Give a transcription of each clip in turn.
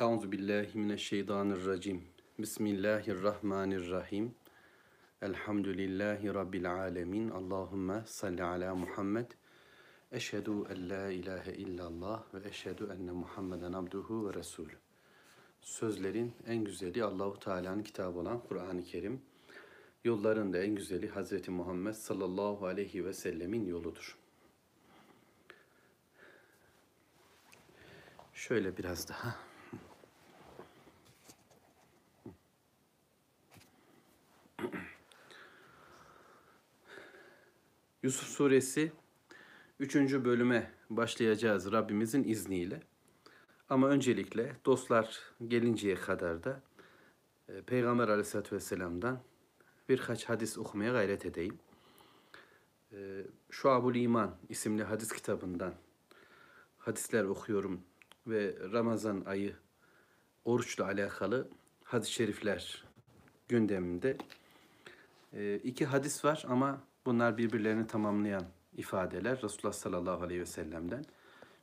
Euzu billahi mineşşeytanirracim. Bismillahirrahmanirrahim. Elhamdülillahi rabbil alamin. Allahumme salli ala Muhammed. Eşhedü en la ilahe illallah ve eşhedü enne Muhammeden abduhu ve resulü. Sözlerin en güzeli Allahu Teala'nın kitabı olan Kur'an-ı Kerim. Yolların da en güzeli Hazreti Muhammed sallallahu aleyhi ve sellemin yoludur. Şöyle biraz daha. Yusuf suresi 3. bölüme başlayacağız Rabbimizin izniyle. Ama öncelikle dostlar gelinceye kadar da e, Peygamber aleyhissalatü vesselam'dan birkaç hadis okumaya gayret edeyim. E, Şuabul İman isimli hadis kitabından hadisler okuyorum ve Ramazan ayı oruçla alakalı hadis-i şerifler gündeminde. E, iki hadis var ama bunlar birbirlerini tamamlayan ifadeler Resulullah sallallahu aleyhi ve sellem'den.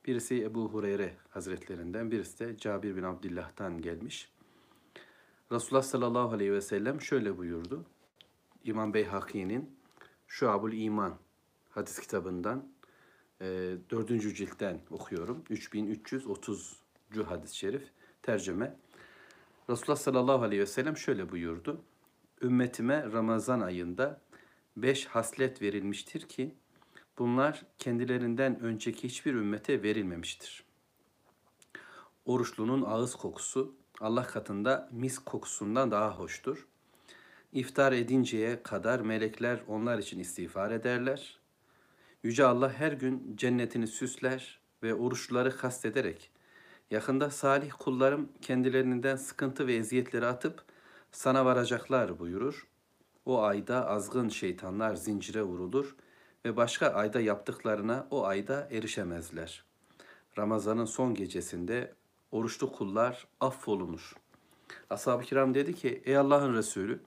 Birisi Ebu Hureyre hazretlerinden, birisi de Cabir bin Abdillah'tan gelmiş. Resulullah sallallahu aleyhi ve sellem şöyle buyurdu. İmam Beyhaki'nin Şuabul İman hadis kitabından e, dördüncü ciltten okuyorum. 3330. hadis-i şerif tercüme. Resulullah sallallahu aleyhi ve sellem şöyle buyurdu. Ümmetime Ramazan ayında beş haslet verilmiştir ki bunlar kendilerinden önceki hiçbir ümmete verilmemiştir. Oruçlunun ağız kokusu Allah katında mis kokusundan daha hoştur. İftar edinceye kadar melekler onlar için istiğfar ederler. Yüce Allah her gün cennetini süsler ve oruçluları kastederek yakında salih kullarım kendilerinden sıkıntı ve eziyetleri atıp sana varacaklar buyurur. O ayda azgın şeytanlar zincire vurulur ve başka ayda yaptıklarına o ayda erişemezler. Ramazanın son gecesinde oruçlu kullar affolunur. Ashab-ı kiram dedi ki, ey Allah'ın Resulü,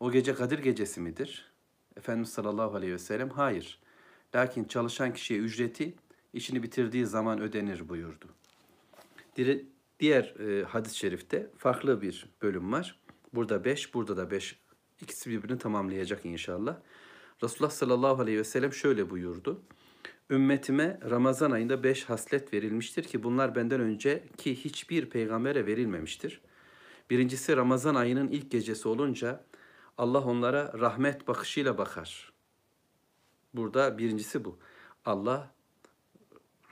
o gece Kadir gecesi midir? Efendimiz sallallahu aleyhi ve sellem, hayır. Lakin çalışan kişiye ücreti işini bitirdiği zaman ödenir buyurdu. Diğer e, hadis-i şerifte farklı bir bölüm var. Burada beş, burada da beş. İkisi birbirini tamamlayacak inşallah. Resulullah sallallahu aleyhi ve sellem şöyle buyurdu. Ümmetime Ramazan ayında beş haslet verilmiştir ki bunlar benden önce ki hiçbir peygambere verilmemiştir. Birincisi Ramazan ayının ilk gecesi olunca Allah onlara rahmet bakışıyla bakar. Burada birincisi bu. Allah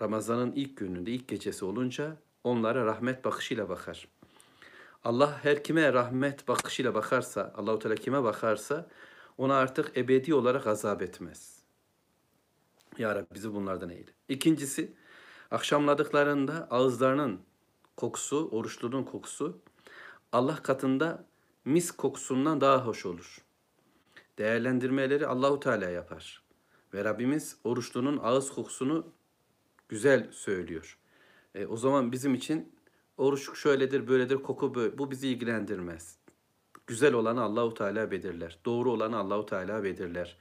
Ramazan'ın ilk gününde, ilk gecesi olunca onlara rahmet bakışıyla bakar. Allah her kime rahmet bakışıyla bakarsa, Allahu Teala kime bakarsa ona artık ebedi olarak azap etmez. Ya Rabbi bizi bunlardan eyle. İkincisi, akşamladıklarında ağızlarının kokusu, oruçlunun kokusu Allah katında mis kokusundan daha hoş olur. Değerlendirmeleri Allahu Teala yapar. Ve Rabbimiz oruçlunun ağız kokusunu güzel söylüyor. E, o zaman bizim için oruç şöyledir, böyledir, koku böyle. Bu bizi ilgilendirmez. Güzel olanı Allahu Teala belirler. Doğru olanı Allahu Teala belirler.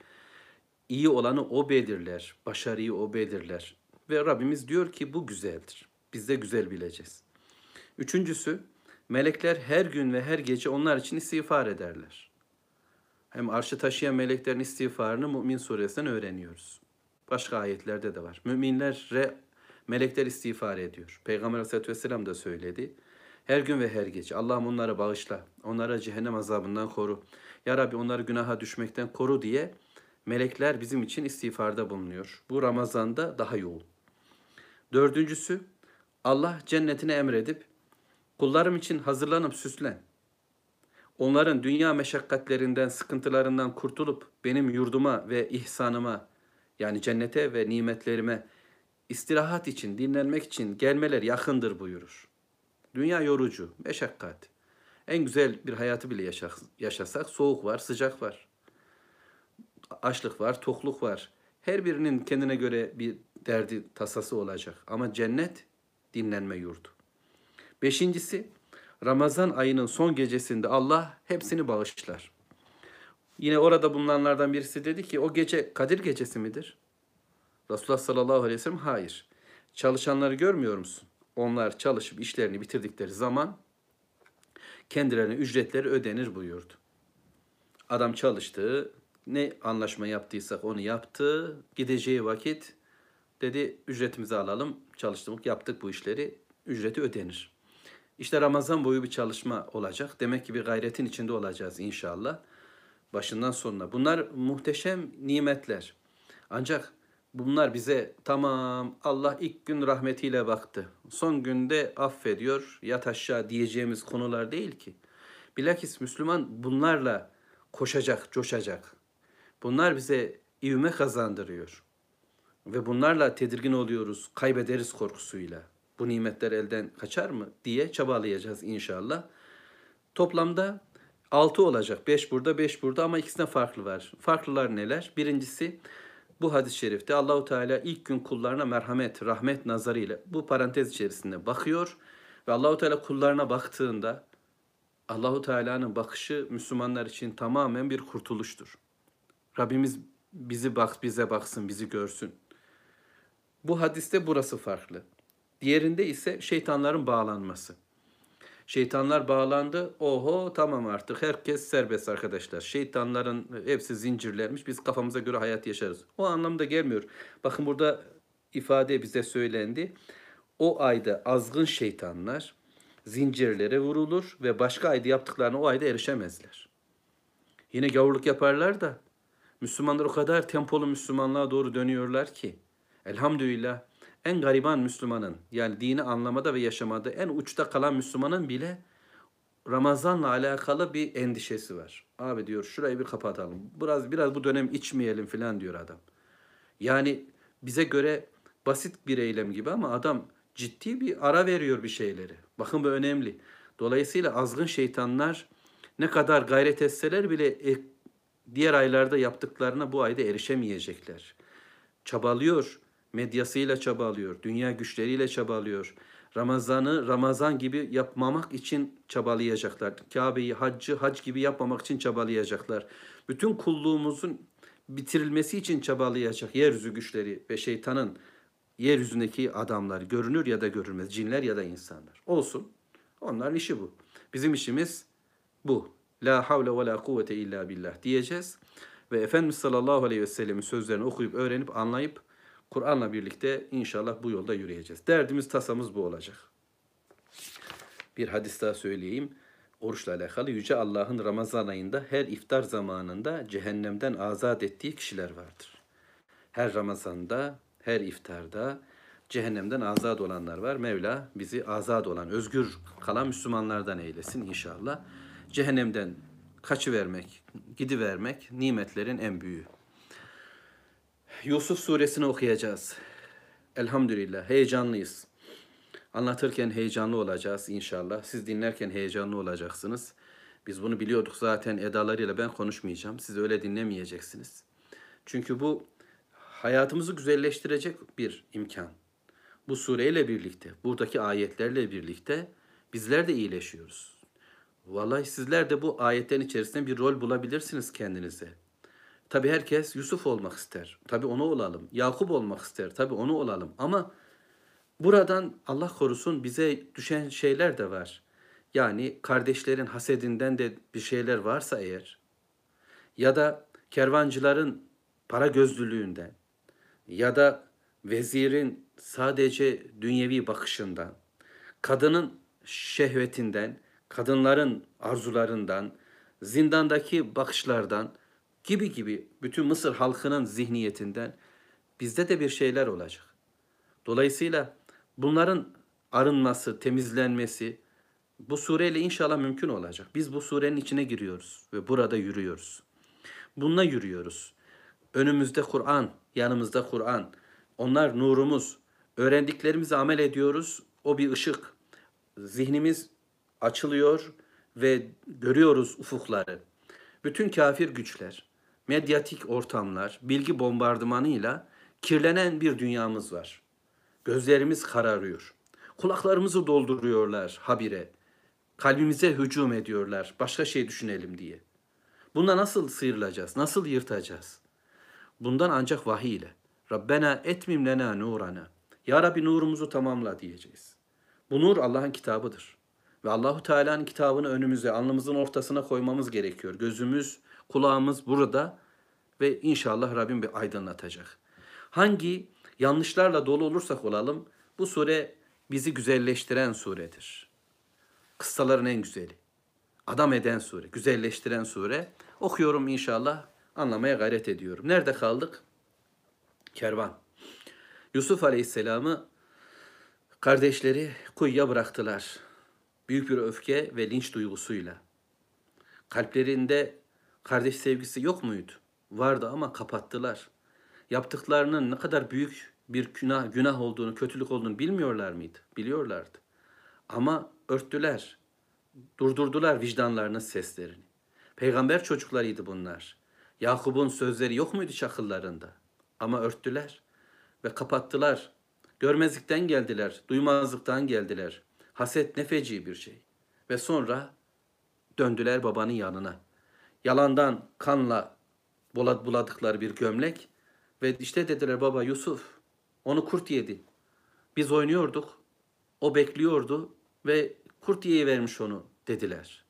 İyi olanı o belirler. Başarıyı o belirler. Ve Rabbimiz diyor ki bu güzeldir. Biz de güzel bileceğiz. Üçüncüsü, melekler her gün ve her gece onlar için istiğfar ederler. Hem arşı taşıyan meleklerin istiğfarını Mümin suresinden öğreniyoruz. Başka ayetlerde de var. Müminlere melekler istiğfar ediyor. Peygamber Aleyhisselatü Vesselam da söyledi. Her gün ve her gece Allah'ım onları bağışla. Onlara cehennem azabından koru. Ya Rabbi onları günaha düşmekten koru diye melekler bizim için istiğfarda bulunuyor. Bu Ramazan'da daha yoğun. Dördüncüsü Allah cennetine emredip kullarım için hazırlanıp süslen. Onların dünya meşakkatlerinden, sıkıntılarından kurtulup benim yurduma ve ihsanıma yani cennete ve nimetlerime istirahat için, dinlenmek için gelmeler yakındır buyurur. Dünya yorucu, meşakkat. En güzel bir hayatı bile yaşasak soğuk var, sıcak var. Açlık var, tokluk var. Her birinin kendine göre bir derdi, tasası olacak. Ama cennet dinlenme yurdu. Beşincisi, Ramazan ayının son gecesinde Allah hepsini bağışlar. Yine orada bulunanlardan birisi dedi ki o gece Kadir gecesi midir? Resulullah sallallahu aleyhi ve sellem hayır. Çalışanları görmüyor musun? onlar çalışıp işlerini bitirdikleri zaman kendilerine ücretleri ödenir buyurdu. Adam çalıştı, ne anlaşma yaptıysak onu yaptı. Gideceği vakit dedi ücretimizi alalım. Çalıştık, yaptık bu işleri. Ücreti ödenir. İşte Ramazan boyu bir çalışma olacak. Demek ki bir gayretin içinde olacağız inşallah. Başından sonuna. Bunlar muhteşem nimetler. Ancak bunlar bize tamam Allah ilk gün rahmetiyle baktı. Son günde affediyor, yat aşağı diyeceğimiz konular değil ki. Bilakis Müslüman bunlarla koşacak, coşacak. Bunlar bize ivme kazandırıyor. Ve bunlarla tedirgin oluyoruz, kaybederiz korkusuyla. Bu nimetler elden kaçar mı diye çabalayacağız inşallah. Toplamda 6 olacak. 5 burada, 5 burada ama ikisinde farklı var. Farklılar neler? Birincisi bu hadis-i şerifte Allahu Teala ilk gün kullarına merhamet, rahmet nazarıyla bu parantez içerisinde bakıyor ve Allahu Teala kullarına baktığında Allahu Teala'nın bakışı Müslümanlar için tamamen bir kurtuluştur. Rabbimiz bizi bak bize baksın, bizi görsün. Bu hadiste burası farklı. Diğerinde ise şeytanların bağlanması. Şeytanlar bağlandı. Oho tamam artık herkes serbest arkadaşlar. Şeytanların hepsi zincirlenmiş. Biz kafamıza göre hayat yaşarız. O anlamda gelmiyor. Bakın burada ifade bize söylendi. O ayda azgın şeytanlar zincirlere vurulur ve başka ayda yaptıklarına o ayda erişemezler. Yine gavurluk yaparlar da Müslümanlar o kadar tempolu Müslümanlığa doğru dönüyorlar ki elhamdülillah en gariban Müslümanın yani dini anlamada ve yaşamada en uçta kalan Müslümanın bile Ramazan'la alakalı bir endişesi var. Abi diyor şurayı bir kapatalım. Biraz biraz bu dönem içmeyelim falan diyor adam. Yani bize göre basit bir eylem gibi ama adam ciddi bir ara veriyor bir şeyleri. Bakın bu önemli. Dolayısıyla azgın şeytanlar ne kadar gayret etseler bile e, diğer aylarda yaptıklarına bu ayda erişemeyecekler. Çabalıyor, medyasıyla çabalıyor, dünya güçleriyle çabalıyor. Ramazan'ı Ramazan gibi yapmamak için çabalayacaklar. Kabe'yi haccı hac gibi yapmamak için çabalayacaklar. Bütün kulluğumuzun bitirilmesi için çabalayacak yeryüzü güçleri ve şeytanın yeryüzündeki adamlar görünür ya da görünmez. Cinler ya da insanlar. Olsun. Onların işi bu. Bizim işimiz bu. La havle ve la kuvvete illa billah diyeceğiz. Ve Efendimiz sallallahu aleyhi ve sellemin sözlerini okuyup, öğrenip, anlayıp Kur'an'la birlikte inşallah bu yolda yürüyeceğiz. Derdimiz, tasamız bu olacak. Bir hadis daha söyleyeyim. Oruçla alakalı Yüce Allah'ın Ramazan ayında her iftar zamanında cehennemden azat ettiği kişiler vardır. Her Ramazan'da, her iftarda cehennemden azat olanlar var. Mevla bizi azat olan, özgür kalan Müslümanlardan eylesin inşallah. Cehennemden kaçıvermek, gidivermek nimetlerin en büyüğü. Yusuf suresini okuyacağız. Elhamdülillah heyecanlıyız. Anlatırken heyecanlı olacağız inşallah. Siz dinlerken heyecanlı olacaksınız. Biz bunu biliyorduk zaten edalarıyla ben konuşmayacağım. Siz öyle dinlemeyeceksiniz. Çünkü bu hayatımızı güzelleştirecek bir imkan. Bu sureyle birlikte, buradaki ayetlerle birlikte bizler de iyileşiyoruz. Vallahi sizler de bu ayetlerin içerisinde bir rol bulabilirsiniz kendinize. Tabi herkes Yusuf olmak ister. Tabi onu olalım. Yakup olmak ister. Tabi onu olalım. Ama buradan Allah korusun bize düşen şeyler de var. Yani kardeşlerin hasedinden de bir şeyler varsa eğer ya da kervancıların para gözlülüğünden ya da vezirin sadece dünyevi bakışından, kadının şehvetinden, kadınların arzularından, zindandaki bakışlardan gibi gibi bütün Mısır halkının zihniyetinden bizde de bir şeyler olacak. Dolayısıyla bunların arınması, temizlenmesi bu sureyle inşallah mümkün olacak. Biz bu surenin içine giriyoruz ve burada yürüyoruz. Bununla yürüyoruz. Önümüzde Kur'an, yanımızda Kur'an. Onlar nurumuz. Öğrendiklerimizi amel ediyoruz. O bir ışık. Zihnimiz açılıyor ve görüyoruz ufukları. Bütün kafir güçler, medyatik ortamlar, bilgi bombardımanıyla kirlenen bir dünyamız var. Gözlerimiz kararıyor. Kulaklarımızı dolduruyorlar habire. Kalbimize hücum ediyorlar. Başka şey düşünelim diye. Bunda nasıl sıyrılacağız? Nasıl yırtacağız? Bundan ancak vahiy ile. Rabbena etmim lena nurana. Ya Rabbi nurumuzu tamamla diyeceğiz. Bu nur Allah'ın kitabıdır. Ve Allahu Teala'nın kitabını önümüze, alnımızın ortasına koymamız gerekiyor. Gözümüz, kulağımız burada ve inşallah Rabbim bir aydınlatacak. Hangi yanlışlarla dolu olursak olalım bu sure bizi güzelleştiren suredir. Kıssaların en güzeli. Adam eden sure, güzelleştiren sure. Okuyorum inşallah, anlamaya gayret ediyorum. Nerede kaldık? Kervan. Yusuf Aleyhisselam'ı kardeşleri kuyuya bıraktılar. Büyük bir öfke ve linç duygusuyla. Kalplerinde kardeş sevgisi yok muydu? Vardı ama kapattılar. Yaptıklarının ne kadar büyük bir günah, günah olduğunu, kötülük olduğunu bilmiyorlar mıydı? Biliyorlardı. Ama örttüler. Durdurdular vicdanlarının seslerini. Peygamber çocuklarıydı bunlar. Yakup'un sözleri yok muydu çakıllarında? Ama örttüler ve kapattılar. Görmezlikten geldiler, duymazlıktan geldiler. Haset ne feci bir şey. Ve sonra döndüler babanın yanına. Yalandan kanla buladıkları bir gömlek ve işte dediler baba Yusuf onu kurt yedi. Biz oynuyorduk. O bekliyordu ve kurt vermiş onu dediler.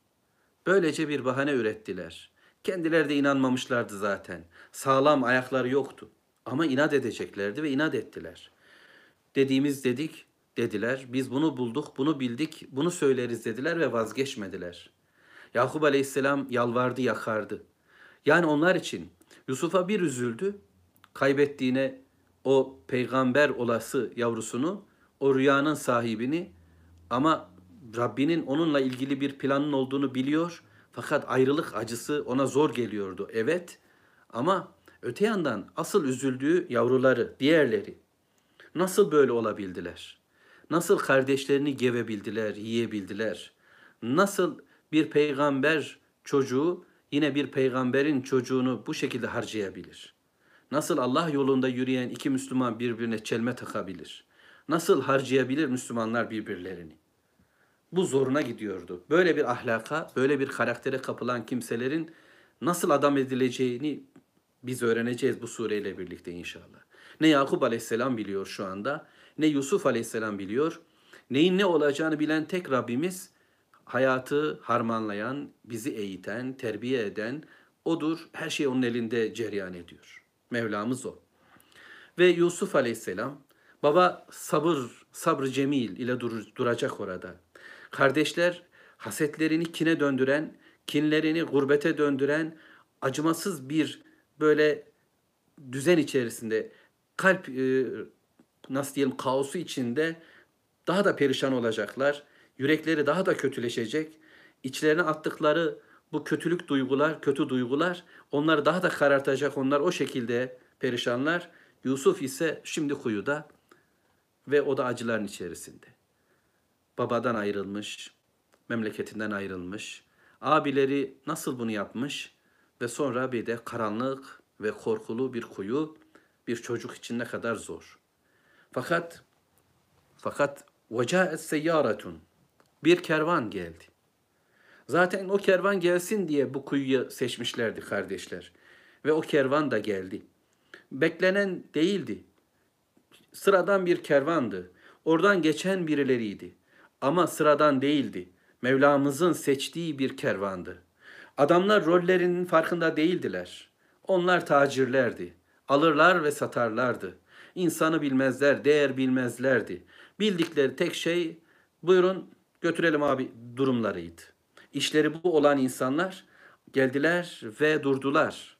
Böylece bir bahane ürettiler. Kendileri de inanmamışlardı zaten. Sağlam ayakları yoktu. Ama inat edeceklerdi ve inat ettiler. Dediğimiz dedik, dediler. Biz bunu bulduk, bunu bildik, bunu söyleriz dediler ve vazgeçmediler. Yakup Aleyhisselam yalvardı, yakardı. Yani onlar için Yusuf'a bir üzüldü, kaybettiğine o peygamber olası yavrusunu, o rüyanın sahibini ama Rabbinin onunla ilgili bir planın olduğunu biliyor. Fakat ayrılık acısı ona zor geliyordu. Evet ama öte yandan asıl üzüldüğü yavruları, diğerleri nasıl böyle olabildiler? Nasıl kardeşlerini gevebildiler, yiyebildiler? Nasıl bir peygamber çocuğu yine bir peygamberin çocuğunu bu şekilde harcayabilir? Nasıl Allah yolunda yürüyen iki Müslüman birbirine çelme takabilir? Nasıl harcayabilir Müslümanlar birbirlerini? Bu zoruna gidiyordu. Böyle bir ahlaka, böyle bir karaktere kapılan kimselerin nasıl adam edileceğini biz öğreneceğiz bu sureyle birlikte inşallah. Ne Yakup Aleyhisselam biliyor şu anda, ne Yusuf Aleyhisselam biliyor. Neyin ne olacağını bilen tek Rabbimiz hayatı harmanlayan, bizi eğiten, terbiye eden odur. Her şey onun elinde cereyan ediyor. Mevlamız o. Ve Yusuf Aleyhisselam baba sabır, sabrı cemil ile dur, duracak orada. Kardeşler hasetlerini kine döndüren, kinlerini gurbete döndüren acımasız bir böyle düzen içerisinde kalp e, nasıl diyelim kaosu içinde daha da perişan olacaklar. Yürekleri daha da kötüleşecek. İçlerine attıkları bu kötülük duygular, kötü duygular onları daha da karartacak. Onlar o şekilde perişanlar. Yusuf ise şimdi kuyuda ve o da acıların içerisinde. Babadan ayrılmış, memleketinden ayrılmış. Abileri nasıl bunu yapmış ve sonra bir de karanlık ve korkulu bir kuyu bir çocuk için ne kadar zor. Fakat fakat vecaet seyyaretun bir kervan geldi. Zaten o kervan gelsin diye bu kuyuyu seçmişlerdi kardeşler. Ve o kervan da geldi. Beklenen değildi. Sıradan bir kervandı. Oradan geçen birileriydi. Ama sıradan değildi. Mevlamızın seçtiği bir kervandı. Adamlar rollerinin farkında değildiler. Onlar tacirlerdi. Alırlar ve satarlardı. İnsanı bilmezler, değer bilmezlerdi. Bildikleri tek şey buyurun götürelim abi durumlarıydı. İşleri bu olan insanlar geldiler ve durdular.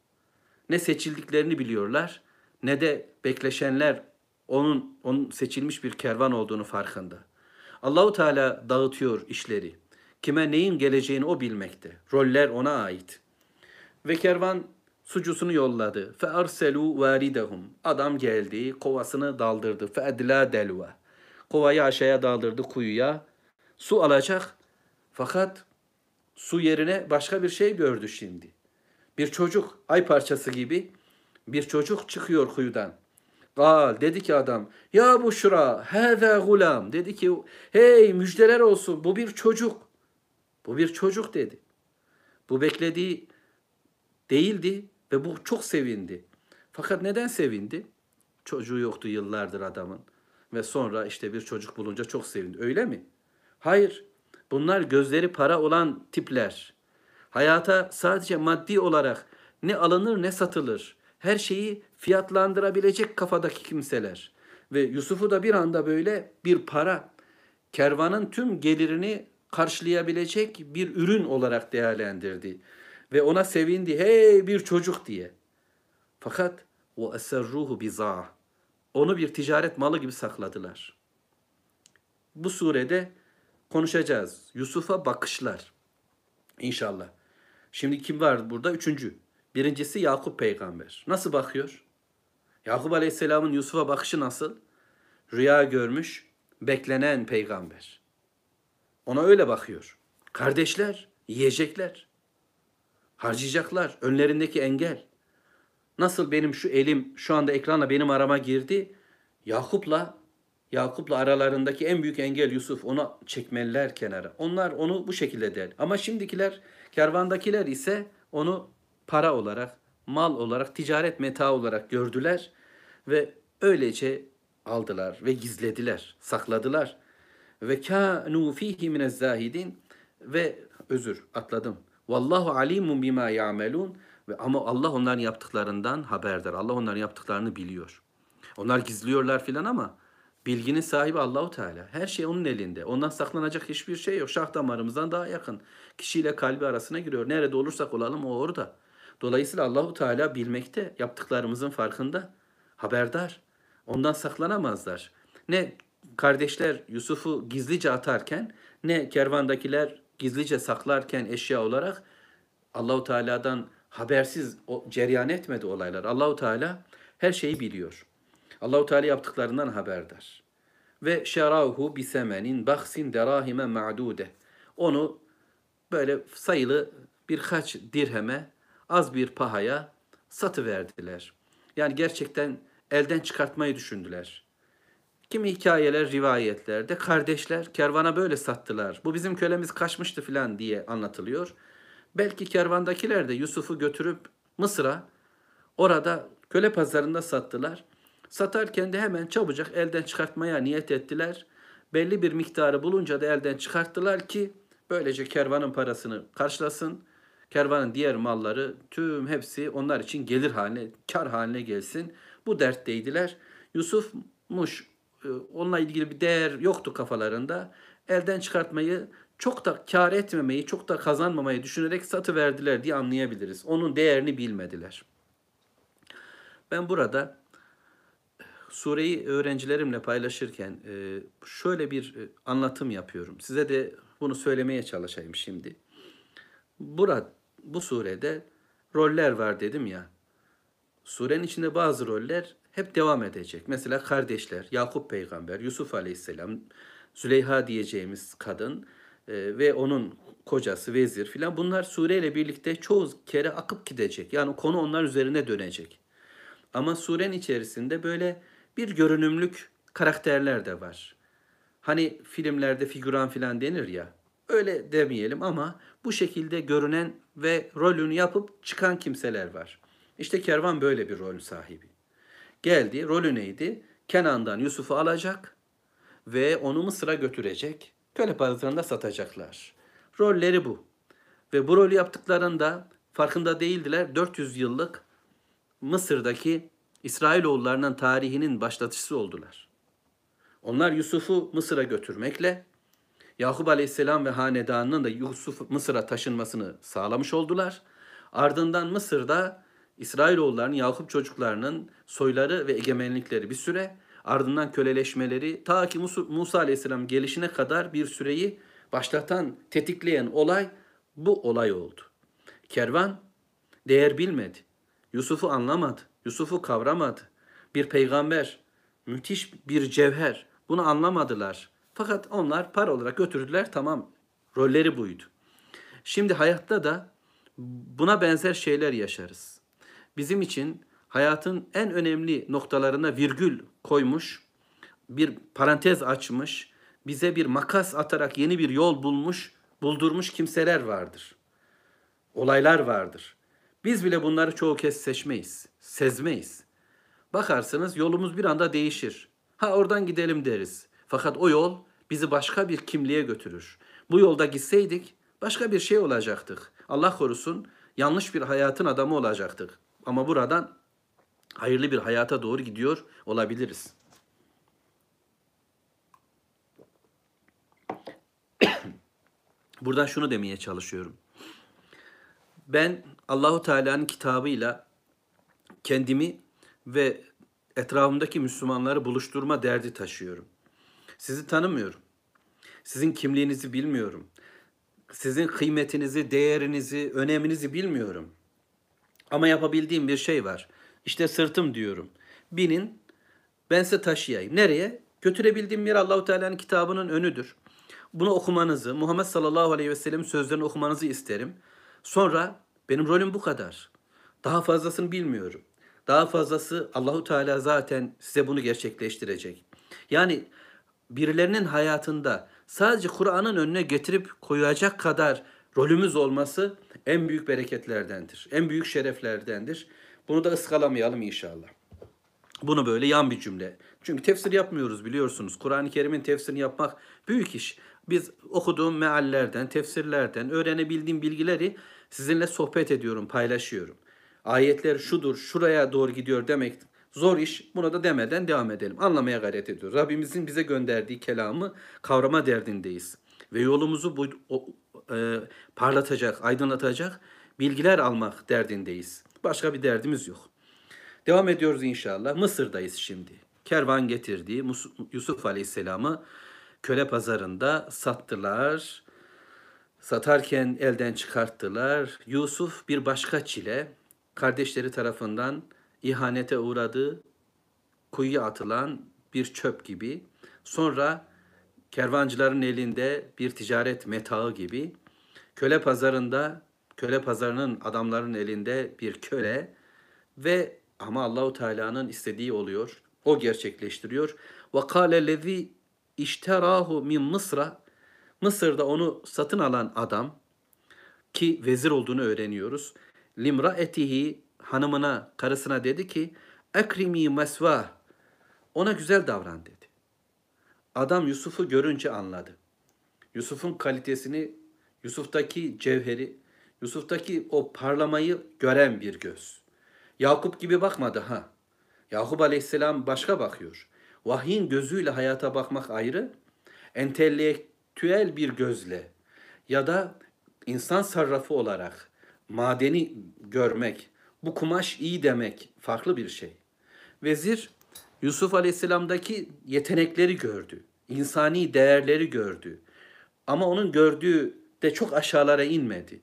Ne seçildiklerini biliyorlar ne de bekleşenler onun onun seçilmiş bir kervan olduğunu farkında. Allahu Teala dağıtıyor işleri. Kime neyin geleceğini o bilmekte. Roller ona ait. Ve kervan sucusunu yolladı. Fe arselu varidehum. Adam geldi, kovasını daldırdı. Fe edla delva. Kovayı aşağıya daldırdı kuyuya. Su alacak. Fakat su yerine başka bir şey gördü şimdi. Bir çocuk ay parçası gibi bir çocuk çıkıyor kuyudan. Gal dedi ki adam ya bu şura hâzâ gulam dedi ki hey müjdeler olsun bu bir çocuk. Bu bir çocuk dedi. Bu beklediği değildi ve bu çok sevindi. Fakat neden sevindi? Çocuğu yoktu yıllardır adamın. ve sonra işte bir çocuk bulunca çok sevindi. Öyle mi? Hayır. Bunlar gözleri para olan tipler. Hayata sadece maddi olarak ne alınır ne satılır. Her şeyi fiyatlandırabilecek kafadaki kimseler. Ve Yusuf'u da bir anda böyle bir para, kervanın tüm gelirini karşılayabilecek bir ürün olarak değerlendirdi. Ve ona sevindi, hey bir çocuk diye. Fakat o eserruhu biza. Onu bir ticaret malı gibi sakladılar. Bu surede konuşacağız. Yusuf'a bakışlar. İnşallah. Şimdi kim var burada? Üçüncü. Birincisi Yakup peygamber. Nasıl bakıyor? Yakup aleyhisselamın Yusuf'a bakışı nasıl? Rüya görmüş, beklenen peygamber. Ona öyle bakıyor. Kardeşler, yiyecekler. Harcayacaklar. Önlerindeki engel. Nasıl benim şu elim şu anda ekranla benim arama girdi. Yakup'la Yakup'la aralarındaki en büyük engel Yusuf. Onu çekmeliler kenara. Onlar onu bu şekilde der. Ama şimdikiler, kervandakiler ise onu para olarak, mal olarak, ticaret meta olarak gördüler ve öylece aldılar ve gizlediler, sakladılar. Ve kanu fihi minez zahidin ve özür atladım. Vallahu alimun bima ya'melun ve ama Allah onların yaptıklarından haberdar. Allah onların yaptıklarını biliyor. Onlar gizliyorlar filan ama bilginin sahibi Allahu Teala. Her şey onun elinde. Ondan saklanacak hiçbir şey yok. Şah damarımızdan daha yakın. Kişiyle kalbi arasına giriyor. Nerede olursak olalım o orada. Dolayısıyla Allahu Teala bilmekte, yaptıklarımızın farkında, haberdar. Ondan saklanamazlar. Ne kardeşler Yusuf'u gizlice atarken ne kervandakiler gizlice saklarken eşya olarak Allahu Teala'dan habersiz o cereyan etmedi olaylar. Allahu Teala her şeyi biliyor. Allahu Teala yaptıklarından haberdar. Ve şerahu bi semenin baksin derahime ma'dude. Onu böyle sayılı birkaç dirheme az bir pahaya satı verdiler. Yani gerçekten elden çıkartmayı düşündüler. Kimi hikayeler, rivayetlerde kardeşler kervana böyle sattılar. Bu bizim kölemiz kaçmıştı filan diye anlatılıyor. Belki kervandakiler de Yusuf'u götürüp Mısır'a orada köle pazarında sattılar. Satarken de hemen çabucak elden çıkartmaya niyet ettiler. Belli bir miktarı bulunca da elden çıkarttılar ki böylece kervanın parasını karşılasın. Kervanın diğer malları tüm hepsi onlar için gelir haline, kar haline gelsin. Bu dertteydiler. Yusuf'muş e, onunla ilgili bir değer yoktu kafalarında. Elden çıkartmayı çok da kar etmemeyi, çok da kazanmamayı düşünerek satı verdiler diye anlayabiliriz. Onun değerini bilmediler. Ben burada sureyi öğrencilerimle paylaşırken e, şöyle bir e, anlatım yapıyorum. Size de bunu söylemeye çalışayım şimdi. Burada bu surede roller var dedim ya. Surenin içinde bazı roller hep devam edecek. Mesela kardeşler, Yakup peygamber, Yusuf aleyhisselam, Züleyha diyeceğimiz kadın e, ve onun kocası, vezir filan bunlar sureyle birlikte çoğu kere akıp gidecek. Yani konu onlar üzerine dönecek. Ama surenin içerisinde böyle bir görünümlük karakterler de var. Hani filmlerde figüran filan denir ya. Öyle demeyelim ama bu şekilde görünen ve rolünü yapıp çıkan kimseler var. İşte kervan böyle bir rol sahibi. Geldi, rolü neydi? Kenan'dan Yusuf'u alacak ve onu Mısır'a götürecek. Köle pazarında satacaklar. Rolleri bu. Ve bu rolü yaptıklarında farkında değildiler. 400 yıllık Mısır'daki İsrailoğullarının tarihinin başlatıcısı oldular. Onlar Yusuf'u Mısır'a götürmekle Yakup Aleyhisselam ve hanedanının da Yusuf Mısır'a taşınmasını sağlamış oldular. Ardından Mısır'da İsrailoğullarının, Yakup çocuklarının soyları ve egemenlikleri bir süre, ardından köleleşmeleri ta ki Musa Aleyhisselam gelişine kadar bir süreyi başlatan, tetikleyen olay bu olay oldu. Kervan değer bilmedi. Yusuf'u anlamadı. Yusuf'u kavramadı. Bir peygamber, müthiş bir cevher. Bunu anlamadılar. Fakat onlar para olarak götürdüler. Tamam, rolleri buydu. Şimdi hayatta da buna benzer şeyler yaşarız. Bizim için hayatın en önemli noktalarına virgül koymuş, bir parantez açmış, bize bir makas atarak yeni bir yol bulmuş, buldurmuş kimseler vardır. Olaylar vardır. Biz bile bunları çoğu kez seçmeyiz, sezmeyiz. Bakarsınız yolumuz bir anda değişir. Ha oradan gidelim deriz. Fakat o yol bizi başka bir kimliğe götürür. Bu yolda gitseydik başka bir şey olacaktık. Allah korusun yanlış bir hayatın adamı olacaktık. Ama buradan hayırlı bir hayata doğru gidiyor olabiliriz. Buradan şunu demeye çalışıyorum. Ben Allahu Teala'nın kitabıyla kendimi ve etrafımdaki Müslümanları buluşturma derdi taşıyorum. Sizi tanımıyorum. Sizin kimliğinizi bilmiyorum. Sizin kıymetinizi, değerinizi, öneminizi bilmiyorum. Ama yapabildiğim bir şey var. İşte sırtım diyorum. Binin, ben size taşıyayım. Nereye? Götürebildiğim yer Allahu Teala'nın kitabının önüdür. Bunu okumanızı, Muhammed sallallahu aleyhi ve sellem sözlerini okumanızı isterim. Sonra benim rolüm bu kadar. Daha fazlasını bilmiyorum. Daha fazlası Allahu Teala zaten size bunu gerçekleştirecek. Yani birilerinin hayatında sadece Kur'an'ın önüne getirip koyacak kadar rolümüz olması en büyük bereketlerdendir. En büyük şereflerdendir. Bunu da ıskalamayalım inşallah. Bunu böyle yan bir cümle. Çünkü tefsir yapmıyoruz biliyorsunuz. Kur'an-ı Kerim'in tefsirini yapmak büyük iş. Biz okuduğum meallerden, tefsirlerden öğrenebildiğim bilgileri sizinle sohbet ediyorum, paylaşıyorum. Ayetler şudur, şuraya doğru gidiyor demek zor iş. Buna da demeden devam edelim. Anlamaya gayret ediyoruz. Rabbimizin bize gönderdiği kelamı kavrama derdindeyiz. Ve yolumuzu bu, o, e, parlatacak, aydınlatacak bilgiler almak derdindeyiz. Başka bir derdimiz yok. Devam ediyoruz inşallah. Mısır'dayız şimdi. Kervan getirdiği Yusuf Aleyhisselam'ı köle pazarında sattılar. Satarken elden çıkarttılar. Yusuf bir başka çile kardeşleri tarafından ihanete uğradı, kuyuya atılan bir çöp gibi. Sonra kervancıların elinde bir ticaret metağı gibi. Köle pazarında, köle pazarının adamların elinde bir köle ve ama Allahu Teala'nın istediği oluyor. O gerçekleştiriyor. Ve kâle lezî işterahu min Mısır'a Mısır'da onu satın alan adam ki vezir olduğunu öğreniyoruz. Limra etihi hanımına, karısına dedi ki ekrimi mesva ona güzel davran dedi. Adam Yusuf'u görünce anladı. Yusuf'un kalitesini, Yusuf'taki cevheri, Yusuf'taki o parlamayı gören bir göz. Yakup gibi bakmadı ha. Yakup Aleyhisselam başka bakıyor. Vahyin gözüyle hayata bakmak ayrı, entelektüel bir gözle ya da insan sarrafı olarak madeni görmek, bu kumaş iyi demek farklı bir şey. Vezir Yusuf Aleyhisselam'daki yetenekleri gördü. insani değerleri gördü. Ama onun gördüğü de çok aşağılara inmedi.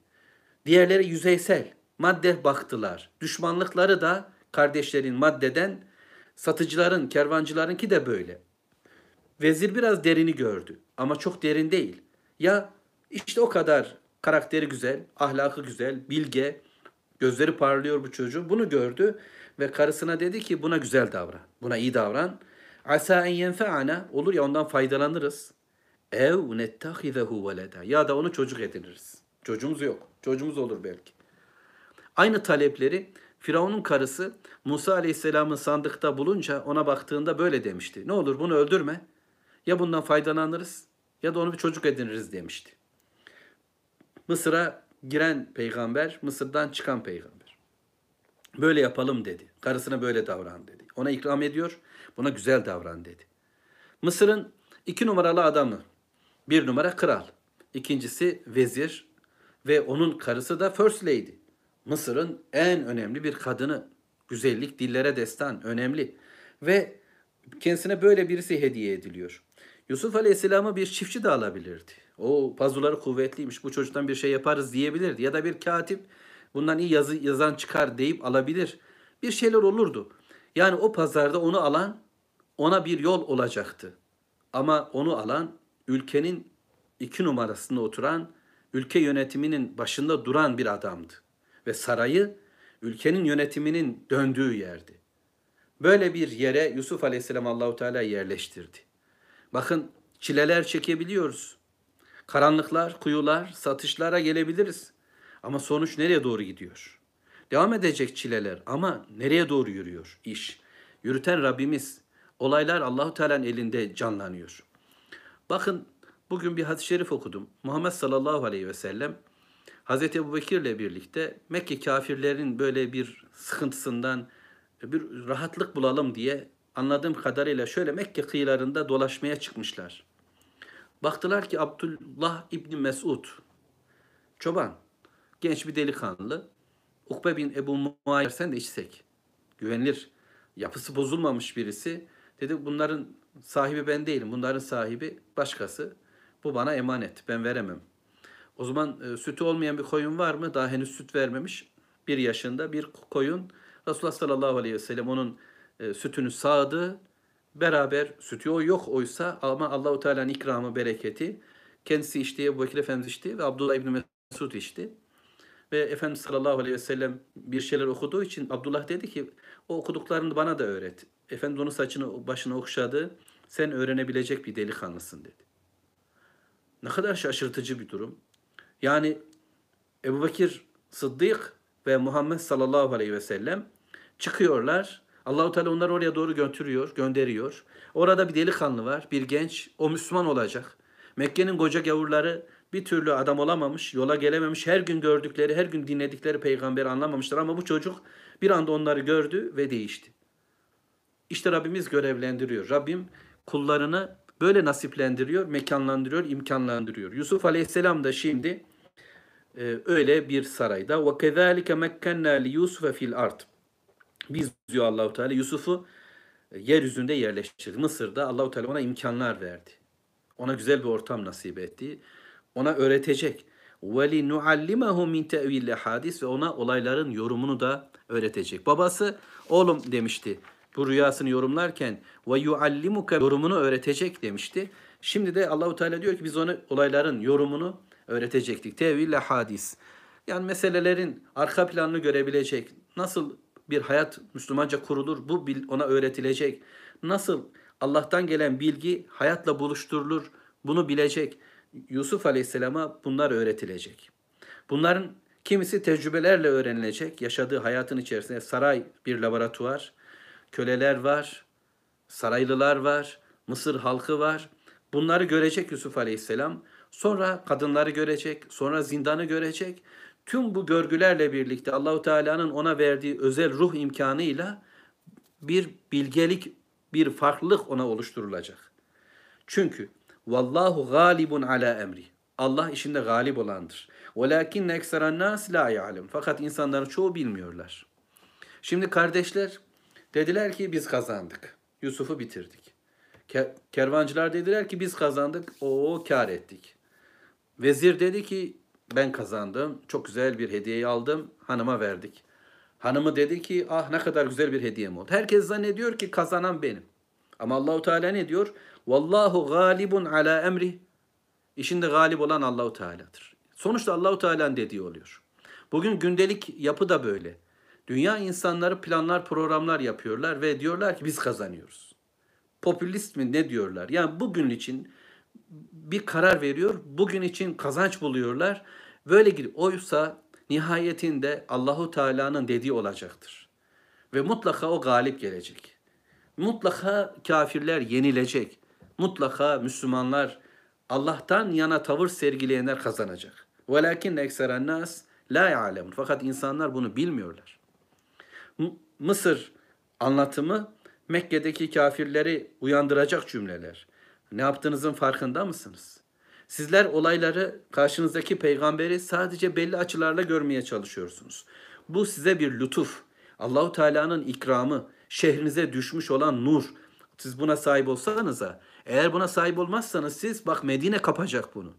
Diğerleri yüzeysel, madde baktılar. Düşmanlıkları da kardeşlerin maddeden, satıcıların, kervancılarınki de böyle. Vezir biraz derini gördü ama çok derin değil. Ya işte o kadar karakteri güzel, ahlakı güzel, bilge, gözleri parlıyor bu çocuğun. Bunu gördü ve karısına dedi ki buna güzel davran, buna iyi davran. Asa en yenfe'ana olur ya ondan faydalanırız. Ev nettahizehu veleda ya da onu çocuk ediniriz. Çocuğumuz yok. Çocuğumuz olur belki. Aynı talepleri Firavun'un karısı Musa Aleyhisselam'ın sandıkta bulunca ona baktığında böyle demişti. Ne olur bunu öldürme. Ya bundan faydalanırız ya da onu bir çocuk ediniriz demişti. Mısır'a giren peygamber, Mısır'dan çıkan peygamber. Böyle yapalım dedi. Karısına böyle davran dedi. Ona ikram ediyor, buna güzel davran dedi. Mısır'ın iki numaralı adamı. Bir numara kral. İkincisi vezir ve onun karısı da first lady. Mısır'ın en önemli bir kadını. Güzellik dillere destan, önemli. Ve kendisine böyle birisi hediye ediliyor. Yusuf Aleyhisselam'ı bir çiftçi de alabilirdi. O pazuları kuvvetliymiş bu çocuktan bir şey yaparız diyebilirdi. Ya da bir katip bundan iyi yazı yazan çıkar deyip alabilir. Bir şeyler olurdu. Yani o pazarda onu alan ona bir yol olacaktı. Ama onu alan ülkenin iki numarasında oturan, ülke yönetiminin başında duran bir adamdı. Ve sarayı ülkenin yönetiminin döndüğü yerdi. Böyle bir yere Yusuf Aleyhisselam Allahu Teala yerleştirdi. Bakın çileler çekebiliyoruz. Karanlıklar, kuyular, satışlara gelebiliriz. Ama sonuç nereye doğru gidiyor? Devam edecek çileler ama nereye doğru yürüyor iş? Yürüten Rabbimiz Olaylar Allahu Teala'nın elinde canlanıyor. Bakın bugün bir hadis-i şerif okudum. Muhammed sallallahu aleyhi ve sellem Hazreti Ebu Bekir'le birlikte Mekke kafirlerin böyle bir sıkıntısından bir rahatlık bulalım diye anladığım kadarıyla şöyle Mekke kıyılarında dolaşmaya çıkmışlar. Baktılar ki Abdullah İbni Mesud, çoban, genç bir delikanlı. Ukbe bin Ebu Muayyer sen de içsek. Güvenilir. Yapısı bozulmamış birisi. Dedi bunların sahibi ben değilim. Bunların sahibi başkası. Bu bana emanet. Ben veremem. O zaman e, sütü olmayan bir koyun var mı? Daha henüz süt vermemiş. Bir yaşında bir koyun. Resulullah sallallahu aleyhi ve sellem onun e, sütünü sağdı. Beraber sütü o yok oysa ama Allahu Teala'nın ikramı, bereketi kendisi içti, Ebu Bekir Efendimiz içti ve Abdullah İbni Mesud içti. Ve Efendimiz sallallahu aleyhi ve sellem bir şeyler okuduğu için Abdullah dedi ki o okuduklarını bana da öğret. Efendimiz onun saçını başına okşadı. Sen öğrenebilecek bir delikanlısın dedi. Ne kadar şaşırtıcı bir durum. Yani Ebu Bekir Sıddık ve Muhammed sallallahu aleyhi ve sellem çıkıyorlar. Allahu Teala onları oraya doğru götürüyor, gönderiyor. Orada bir delikanlı var, bir genç. O Müslüman olacak. Mekke'nin koca gavurları bir türlü adam olamamış, yola gelememiş. Her gün gördükleri, her gün dinledikleri peygamberi anlamamışlar ama bu çocuk bir anda onları gördü ve değişti. İşte Rabbimiz görevlendiriyor. Rabbim kullarını böyle nasiplendiriyor, mekanlandırıyor, imkanlandırıyor. Yusuf Aleyhisselam da şimdi e, öyle bir sarayda. Ve kezalike mekkenna li Yusuf fil ard. Biz diyor Allahu Teala Yusuf'u e, yeryüzünde yerleştirdi. Mısır'da Allahu Teala ona imkanlar verdi. Ona güzel bir ortam nasip etti. Ona öğretecek. Ve li nuallimahu min te'vil hadis ve ona olayların yorumunu da öğretecek. Babası oğlum demişti bu rüyasını yorumlarken ve yuallimuka yorumunu öğretecek demişti. Şimdi de Allahu Teala diyor ki biz ona olayların yorumunu öğretecektik. Tevil hadis. Yani meselelerin arka planını görebilecek. Nasıl bir hayat Müslümanca kurulur? Bu ona öğretilecek. Nasıl Allah'tan gelen bilgi hayatla buluşturulur? Bunu bilecek. Yusuf Aleyhisselam'a bunlar öğretilecek. Bunların kimisi tecrübelerle öğrenilecek. Yaşadığı hayatın içerisinde saray bir laboratuvar, köleler var, saraylılar var, Mısır halkı var. Bunları görecek Yusuf Aleyhisselam. Sonra kadınları görecek, sonra zindanı görecek. Tüm bu görgülerle birlikte Allahu Teala'nın ona verdiği özel ruh imkanıyla bir bilgelik, bir farklılık ona oluşturulacak. Çünkü vallahu galibun ala emri. Allah işinde galip olandır. Velakinne ekseren nas la ya'lem. Fakat insanların çoğu bilmiyorlar. Şimdi kardeşler dediler ki biz kazandık. Yusuf'u bitirdik. Kervancılar dediler ki biz kazandık. O kar ettik. Vezir dedi ki ben kazandım. Çok güzel bir hediyeyi aldım. Hanıma verdik. Hanımı dedi ki ah ne kadar güzel bir hediyem oldu. Herkes zannediyor ki kazanan benim. Ama Allahu Teala ne diyor? Vallahu galibun ala emri. İşinde galip olan Allahu Teala'dır. Sonuçta Allahu Teala'nın dediği oluyor. Bugün gündelik yapı da böyle. Dünya insanları planlar, programlar yapıyorlar ve diyorlar ki biz kazanıyoruz. Popülist mi ne diyorlar? Yani bugün için bir karar veriyor. Bugün için kazanç buluyorlar. Böyle gidiyor. Oysa nihayetinde Allahu Teala'nın dediği olacaktır. Ve mutlaka o galip gelecek. Mutlaka kafirler yenilecek. Mutlaka Müslümanlar Allah'tan yana tavır sergileyenler kazanacak. Velakin ekseren nas la ya'lemun. Fakat insanlar bunu bilmiyorlar. Mısır anlatımı Mekke'deki kafirleri uyandıracak cümleler. Ne yaptığınızın farkında mısınız? Sizler olayları karşınızdaki peygamberi sadece belli açılarla görmeye çalışıyorsunuz. Bu size bir lütuf. Allahu Teala'nın ikramı, şehrinize düşmüş olan nur. Siz buna sahip olsanız da, eğer buna sahip olmazsanız siz bak Medine kapacak bunu.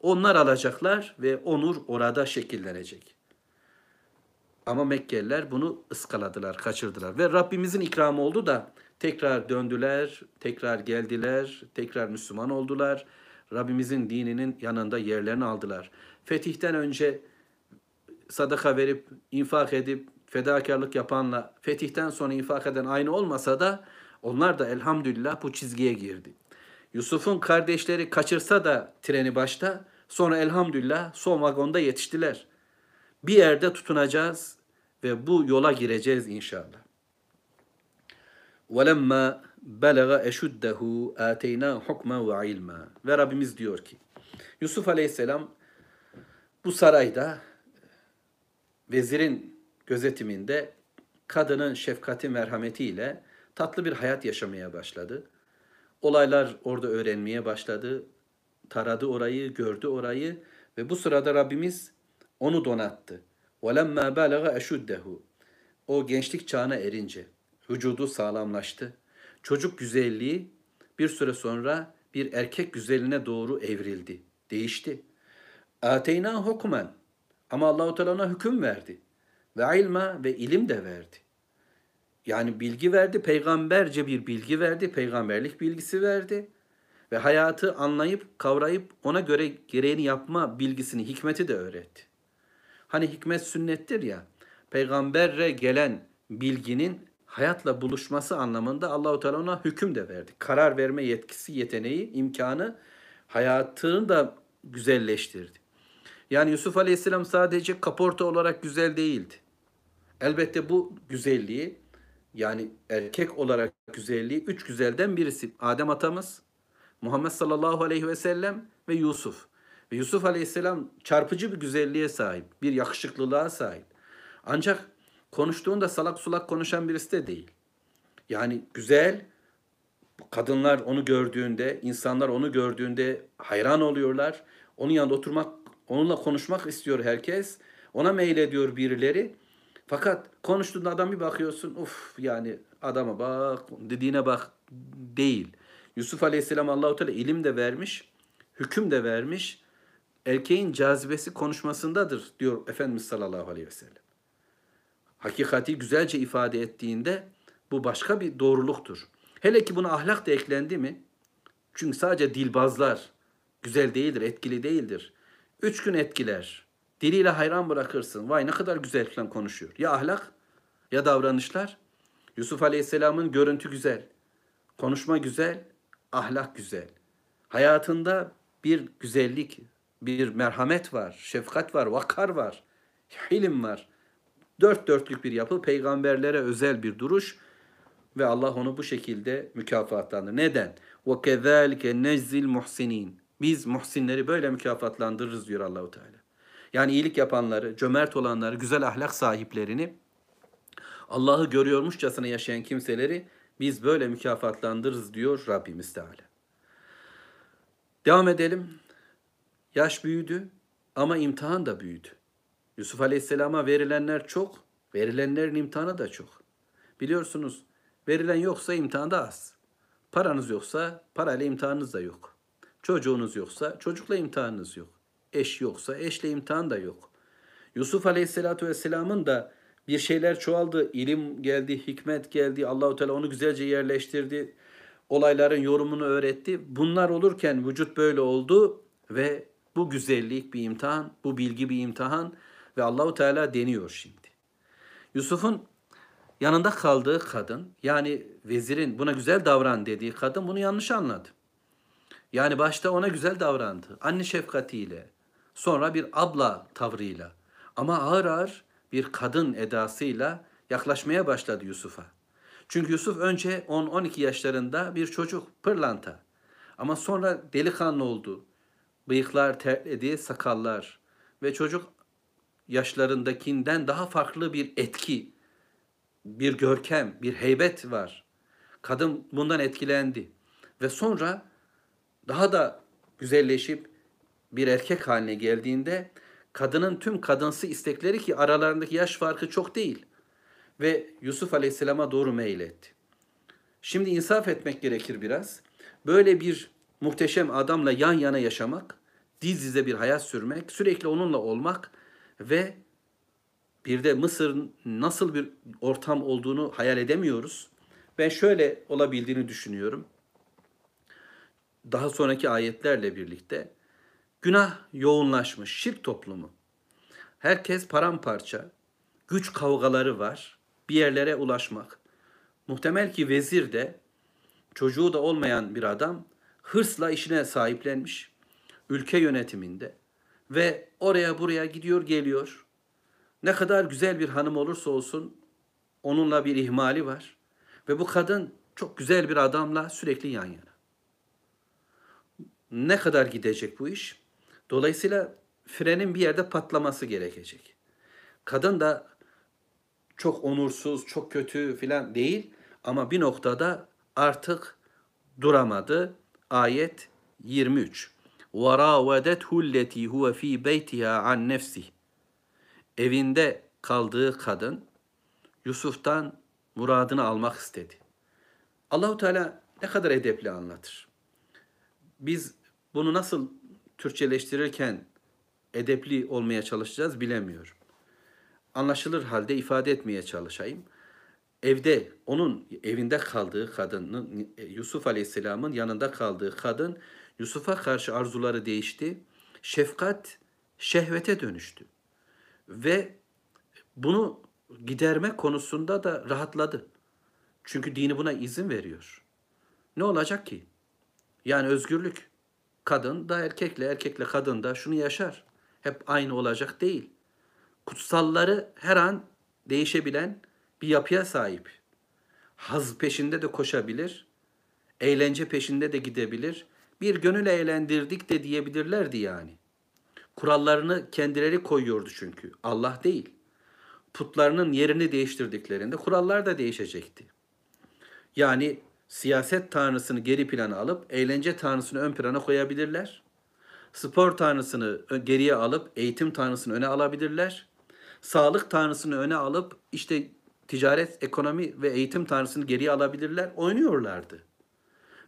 Onlar alacaklar ve o nur orada şekillenecek. Ama Mekkeliler bunu ıskaladılar, kaçırdılar. Ve Rabbimizin ikramı oldu da tekrar döndüler, tekrar geldiler, tekrar Müslüman oldular. Rabbimizin dininin yanında yerlerini aldılar. Fetihten önce sadaka verip, infak edip, fedakarlık yapanla fetihten sonra infak eden aynı olmasa da onlar da elhamdülillah bu çizgiye girdi. Yusuf'un kardeşleri kaçırsa da treni başta sonra elhamdülillah son vagonda yetiştiler. Bir yerde tutunacağız ve bu yola gireceğiz inşallah. وَلَمَّا belaga eşuddehu ateyna hukma ve ilma. Ve Rabbimiz diyor ki Yusuf Aleyhisselam bu sarayda vezirin gözetiminde kadının şefkati merhametiyle tatlı bir hayat yaşamaya başladı. Olaylar orada öğrenmeye başladı. Taradı orayı, gördü orayı ve bu sırada Rabbimiz onu donattı. وَلَمَّا بَلَغَ اَشُدَّهُ O gençlik çağına erince vücudu sağlamlaştı. Çocuk güzelliği bir süre sonra bir erkek güzeline doğru evrildi, değişti. Ateyna hukmen ama Allahu Teala ona hüküm verdi. Ve ilma ve ilim de verdi. Yani bilgi verdi, peygamberce bir bilgi verdi, peygamberlik bilgisi verdi ve hayatı anlayıp, kavrayıp ona göre gereğini yapma bilgisini, hikmeti de öğretti. Hani hikmet sünnettir ya, peygamberre gelen bilginin hayatla buluşması anlamında Allahu Teala ona hüküm de verdi. Karar verme yetkisi, yeteneği, imkanı hayatını da güzelleştirdi. Yani Yusuf Aleyhisselam sadece kaporta olarak güzel değildi. Elbette bu güzelliği yani erkek olarak güzelliği üç güzelden birisi. Adem atamız, Muhammed sallallahu aleyhi ve sellem ve Yusuf. Ve Yusuf aleyhisselam çarpıcı bir güzelliğe sahip, bir yakışıklılığa sahip. Ancak konuştuğunda salak sulak konuşan birisi de değil. Yani güzel, kadınlar onu gördüğünde, insanlar onu gördüğünde hayran oluyorlar. Onun yanında oturmak, onunla konuşmak istiyor herkes. Ona meylediyor birileri. Fakat konuştuğunda adam bir bakıyorsun, uf yani adama bak, dediğine bak değil. Yusuf Aleyhisselam Allahu Teala ilim de vermiş, hüküm de vermiş. Erkeğin cazibesi konuşmasındadır diyor Efendimiz sallallahu aleyhi ve sellem. Hakikati güzelce ifade ettiğinde bu başka bir doğruluktur. Hele ki buna ahlak da eklendi mi? Çünkü sadece dilbazlar güzel değildir, etkili değildir. Üç gün etkiler. Diliyle hayran bırakırsın. Vay ne kadar güzel falan konuşuyor. Ya ahlak ya davranışlar. Yusuf Aleyhisselam'ın görüntü güzel. Konuşma güzel, ahlak güzel. Hayatında bir güzellik, bir merhamet var, şefkat var, vakar var, hilim var. Dört dörtlük bir yapı, peygamberlere özel bir duruş ve Allah onu bu şekilde mükafatlandırır. Neden? وَكَذَٰلِكَ نَجْزِ الْمُحْسِنِينَ Biz muhsinleri böyle mükafatlandırırız diyor Allahu Teala. Yani iyilik yapanları, cömert olanları, güzel ahlak sahiplerini, Allah'ı görüyormuşçasına yaşayan kimseleri biz böyle mükafatlandırırız diyor Rabbimiz Teala. Devam edelim. Yaş büyüdü ama imtihan da büyüdü. Yusuf Aleyhisselam'a verilenler çok, verilenlerin imtihanı da çok. Biliyorsunuz verilen yoksa imtihan da az. Paranız yoksa parayla imtihanınız da yok. Çocuğunuz yoksa çocukla imtihanınız yok. Eş yoksa eşle imtihan da yok. Yusuf Aleyhisselatü Vesselam'ın da bir şeyler çoğaldı, ilim geldi, hikmet geldi. Allahu Teala onu güzelce yerleştirdi. Olayların yorumunu öğretti. Bunlar olurken vücut böyle oldu ve bu güzellik bir imtihan, bu bilgi bir imtihan ve Allahu Teala deniyor şimdi. Yusuf'un yanında kaldığı kadın yani vezirin buna güzel davran dediği kadın bunu yanlış anladı. Yani başta ona güzel davrandı. Anne şefkatiyle, sonra bir abla tavrıyla ama ağır ağır bir kadın edasıyla yaklaşmaya başladı Yusuf'a. Çünkü Yusuf önce 10-12 yaşlarında bir çocuk, pırlanta. Ama sonra delikanlı oldu. Bıyıklar terledi, sakallar ve çocuk yaşlarındakinden daha farklı bir etki, bir görkem, bir heybet var. Kadın bundan etkilendi ve sonra daha da güzelleşip bir erkek haline geldiğinde kadının tüm kadınsı istekleri ki aralarındaki yaş farkı çok değil ve Yusuf Aleyhisselam'a doğru meyletti. Şimdi insaf etmek gerekir biraz. Böyle bir muhteşem adamla yan yana yaşamak, diz dize bir hayat sürmek, sürekli onunla olmak ve bir de Mısır'ın nasıl bir ortam olduğunu hayal edemiyoruz. Ben şöyle olabildiğini düşünüyorum. Daha sonraki ayetlerle birlikte günah yoğunlaşmış şirk toplumu. Herkes paramparça, güç kavgaları var, bir yerlere ulaşmak. Muhtemel ki vezir de çocuğu da olmayan bir adam hırsla işine sahiplenmiş ülke yönetiminde ve oraya buraya gidiyor geliyor. Ne kadar güzel bir hanım olursa olsun onunla bir ihmali var. Ve bu kadın çok güzel bir adamla sürekli yan yana. Ne kadar gidecek bu iş? Dolayısıyla frenin bir yerde patlaması gerekecek. Kadın da çok onursuz, çok kötü filan değil ama bir noktada artık duramadı. Ayet 23. وَرَاوَدَتْهُ الَّتِي هُوَ ف۪ي بَيْتِهَا عَنْ نَفْسِهِ Evinde kaldığı kadın Yusuf'tan muradını almak istedi. Allahu Teala ne kadar edepli anlatır. Biz bunu nasıl Türkçeleştirirken edepli olmaya çalışacağız bilemiyorum. Anlaşılır halde ifade etmeye çalışayım. Evde onun evinde kaldığı kadının Yusuf Aleyhisselam'ın yanında kaldığı kadın Yusuf'a karşı arzuları değişti. Şefkat şehvete dönüştü. Ve bunu giderme konusunda da rahatladı. Çünkü dini buna izin veriyor. Ne olacak ki? Yani özgürlük. Kadın da erkekle, erkekle kadın da şunu yaşar. Hep aynı olacak değil. Kutsalları her an değişebilen bir yapıya sahip. Haz peşinde de koşabilir. Eğlence peşinde de gidebilir. Bir gönül eğlendirdik de diyebilirlerdi yani. Kurallarını kendileri koyuyordu çünkü. Allah değil. Putlarının yerini değiştirdiklerinde kurallar da değişecekti. Yani siyaset tanrısını geri plana alıp eğlence tanrısını ön plana koyabilirler. Spor tanrısını geriye alıp eğitim tanrısını öne alabilirler. Sağlık tanrısını öne alıp işte ticaret, ekonomi ve eğitim tanrısını geriye alabilirler. Oynuyorlardı.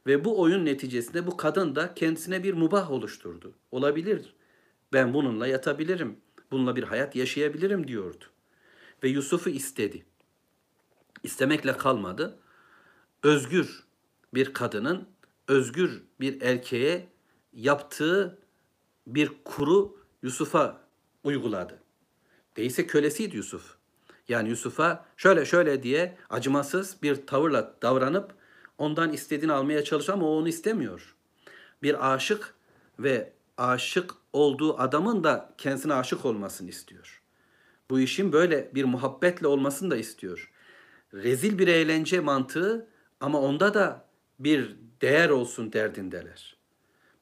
Ve bu oyun neticesinde bu kadın da kendisine bir mubah oluşturdu. Olabilir. Ben bununla yatabilirim. Bununla bir hayat yaşayabilirim diyordu. Ve Yusuf'u istedi. İstemekle kalmadı. Özgür bir kadının özgür bir erkeğe yaptığı bir kuru Yusuf'a uyguladı. Değilse kölesiydi Yusuf. Yani Yusuf'a şöyle şöyle diye acımasız bir tavırla davranıp ondan istediğini almaya çalışıyor ama o onu istemiyor. Bir aşık ve aşık olduğu adamın da kendisine aşık olmasını istiyor. Bu işin böyle bir muhabbetle olmasını da istiyor. Rezil bir eğlence mantığı ama onda da bir değer olsun derdindeler.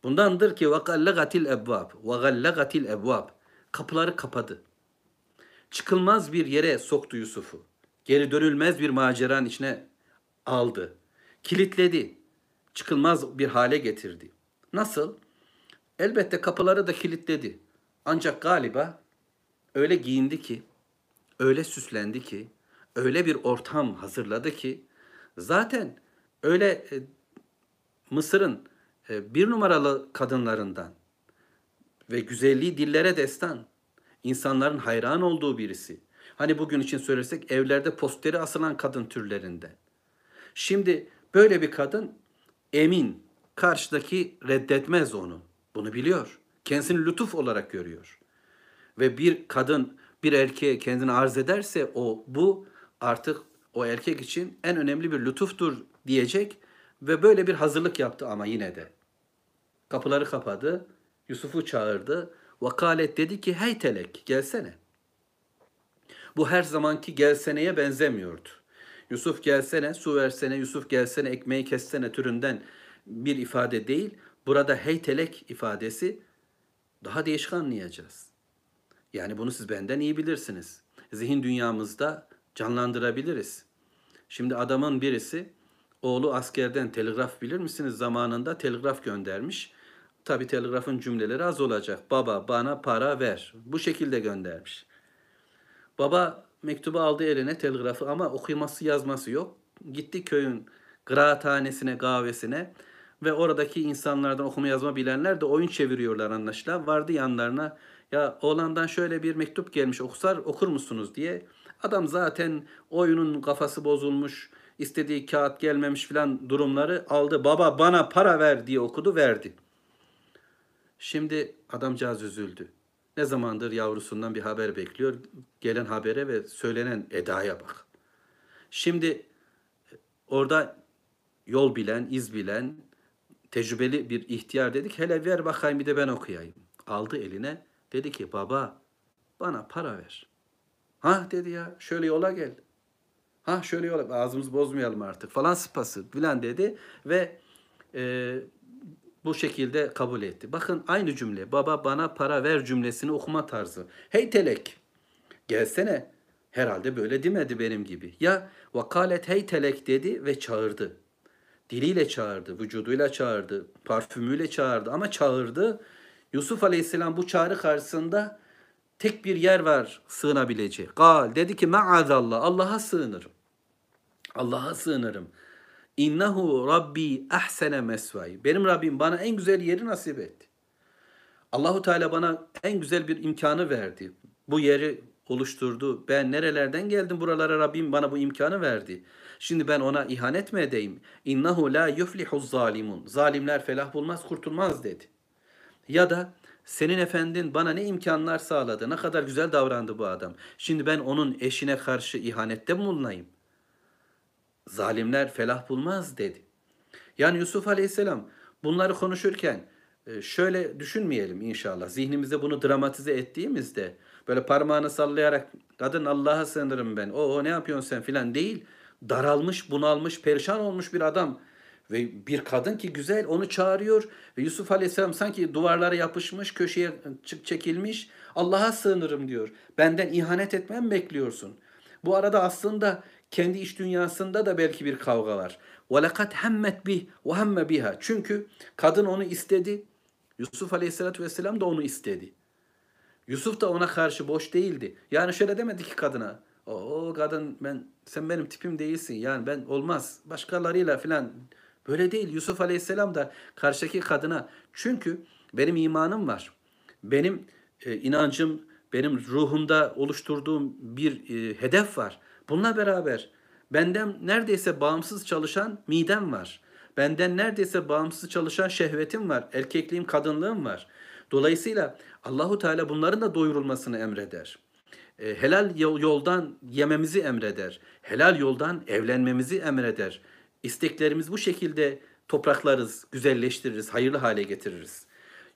Bundandır ki vakallagatil ebvab ve gallagatil ebvab kapıları kapadı. Çıkılmaz bir yere soktu Yusuf'u. Geri dönülmez bir maceranın içine aldı. Kilitledi. Çıkılmaz bir hale getirdi. Nasıl? Elbette kapıları da kilitledi. Ancak galiba öyle giyindi ki, öyle süslendi ki, öyle bir ortam hazırladı ki zaten öyle e, Mısır'ın e, bir numaralı kadınlarından ve güzelliği dillere destan, insanların hayran olduğu birisi. Hani bugün için söylersek evlerde posteri asılan kadın türlerinde. Şimdi böyle bir kadın emin, karşıdaki reddetmez onu. Bunu biliyor. Kendisini lütuf olarak görüyor. Ve bir kadın bir erkeğe kendini arz ederse o bu artık o erkek için en önemli bir lütuftur diyecek ve böyle bir hazırlık yaptı ama yine de. Kapıları kapadı, Yusuf'u çağırdı. Vakalet dedi ki hey telek gelsene. Bu her zamanki gelseneye benzemiyordu. Yusuf gelsene, su versene, Yusuf gelsene, ekmeği kessene türünden bir ifade değil. Burada heytelek ifadesi daha değişik anlayacağız. Yani bunu siz benden iyi bilirsiniz. Zihin dünyamızda canlandırabiliriz. Şimdi adamın birisi oğlu askerden telgraf bilir misiniz? Zamanında telgraf göndermiş. Tabi telgrafın cümleleri az olacak. Baba bana para ver. Bu şekilde göndermiş. Baba mektubu aldı eline telgrafı ama okuması yazması yok. Gitti köyün kıraathanesine, kahvesine ve oradaki insanlardan okuma yazma bilenler de oyun çeviriyorlar anlaşılan. Vardı yanlarına ya oğlandan şöyle bir mektup gelmiş okusar okur musunuz diye. Adam zaten oyunun kafası bozulmuş, istediği kağıt gelmemiş filan durumları aldı. Baba bana para ver diye okudu verdi. Şimdi adamcağız üzüldü. Ne zamandır yavrusundan bir haber bekliyor. Gelen habere ve söylenen edaya bak. Şimdi orada yol bilen, iz bilen, tecrübeli bir ihtiyar dedik. Hele ver bakayım bir de ben okuyayım. Aldı eline. Dedi ki baba bana para ver. Ha dedi ya şöyle yola gel. Ha şöyle yol ağzımızı bozmayalım artık falan sıpası filan dedi ve e, bu şekilde kabul etti. Bakın aynı cümle baba bana para ver cümlesini okuma tarzı. Hey telek gelsene herhalde böyle demedi benim gibi. Ya vakalet hey telek dedi ve çağırdı. Diliyle çağırdı, vücuduyla çağırdı, parfümüyle çağırdı ama çağırdı. Yusuf Aleyhisselam bu çağrı karşısında tek bir yer var sığınabileceği. Gal dedi ki maazallah Allah'a sığınırım. Allah'a sığınırım. İnnehu Rabbi ahsene mesvay. Benim Rabbim bana en güzel yeri nasip etti. Allahu Teala bana en güzel bir imkanı verdi. Bu yeri oluşturdu. Ben nerelerden geldim buralara Rabbim bana bu imkanı verdi. Şimdi ben ona ihanet mi edeyim? İnnehu la yuflihu zalimun. Zalimler felah bulmaz, kurtulmaz dedi. Ya da senin efendin bana ne imkanlar sağladı, ne kadar güzel davrandı bu adam. Şimdi ben onun eşine karşı ihanette mi bulunayım? Zalimler felah bulmaz dedi. Yani Yusuf Aleyhisselam bunları konuşurken e, şöyle düşünmeyelim inşallah. Zihnimizde bunu dramatize ettiğimizde böyle parmağını sallayarak kadın Allah'a sığınırım ben. O, o ne yapıyorsun sen filan değil. Daralmış, bunalmış, perişan olmuş bir adam. Ve bir kadın ki güzel onu çağırıyor. Ve Yusuf Aleyhisselam sanki duvarlara yapışmış, köşeye çekilmiş. Allah'a sığınırım diyor. Benden ihanet etmem bekliyorsun. Bu arada aslında kendi iş dünyasında da belki bir kavga var. وَلَقَدْ هَمَّتْ بِهِ وَهَمَّ biha. Çünkü kadın onu istedi. Yusuf Aleyhisselatü Vesselam da onu istedi. Yusuf da ona karşı boş değildi. Yani şöyle demedi ki kadına. O kadın ben sen benim tipim değilsin. Yani ben olmaz. Başkalarıyla falan böyle değil. Yusuf Aleyhisselam da karşıdaki kadına çünkü benim imanım var. Benim e, inancım, benim ruhumda oluşturduğum bir e, hedef var. Bununla beraber benden neredeyse bağımsız çalışan midem var. Benden neredeyse bağımsız çalışan şehvetim var. Erkekliğim, kadınlığım var. Dolayısıyla Allahu Teala bunların da doyurulmasını emreder. E, helal yoldan yememizi emreder. Helal yoldan evlenmemizi emreder. İsteklerimiz bu şekilde topraklarız, güzelleştiririz, hayırlı hale getiririz.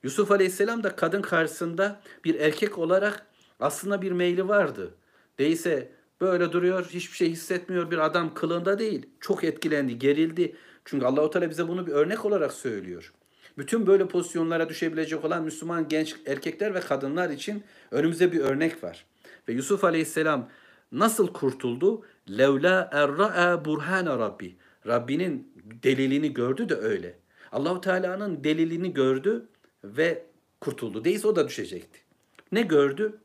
Yusuf Aleyhisselam da kadın karşısında bir erkek olarak aslında bir meyli vardı. Değilse Böyle duruyor, hiçbir şey hissetmiyor bir adam kılığında değil. Çok etkilendi, gerildi. Çünkü Allahu Teala bize bunu bir örnek olarak söylüyor. Bütün böyle pozisyonlara düşebilecek olan Müslüman genç erkekler ve kadınlar için önümüzde bir örnek var. Ve Yusuf Aleyhisselam nasıl kurtuldu? Levla erra'a burhana Rabbi. Rabbinin delilini gördü de öyle. Allahu Teala'nın delilini gördü ve kurtuldu. Değilse o da düşecekti. Ne gördü?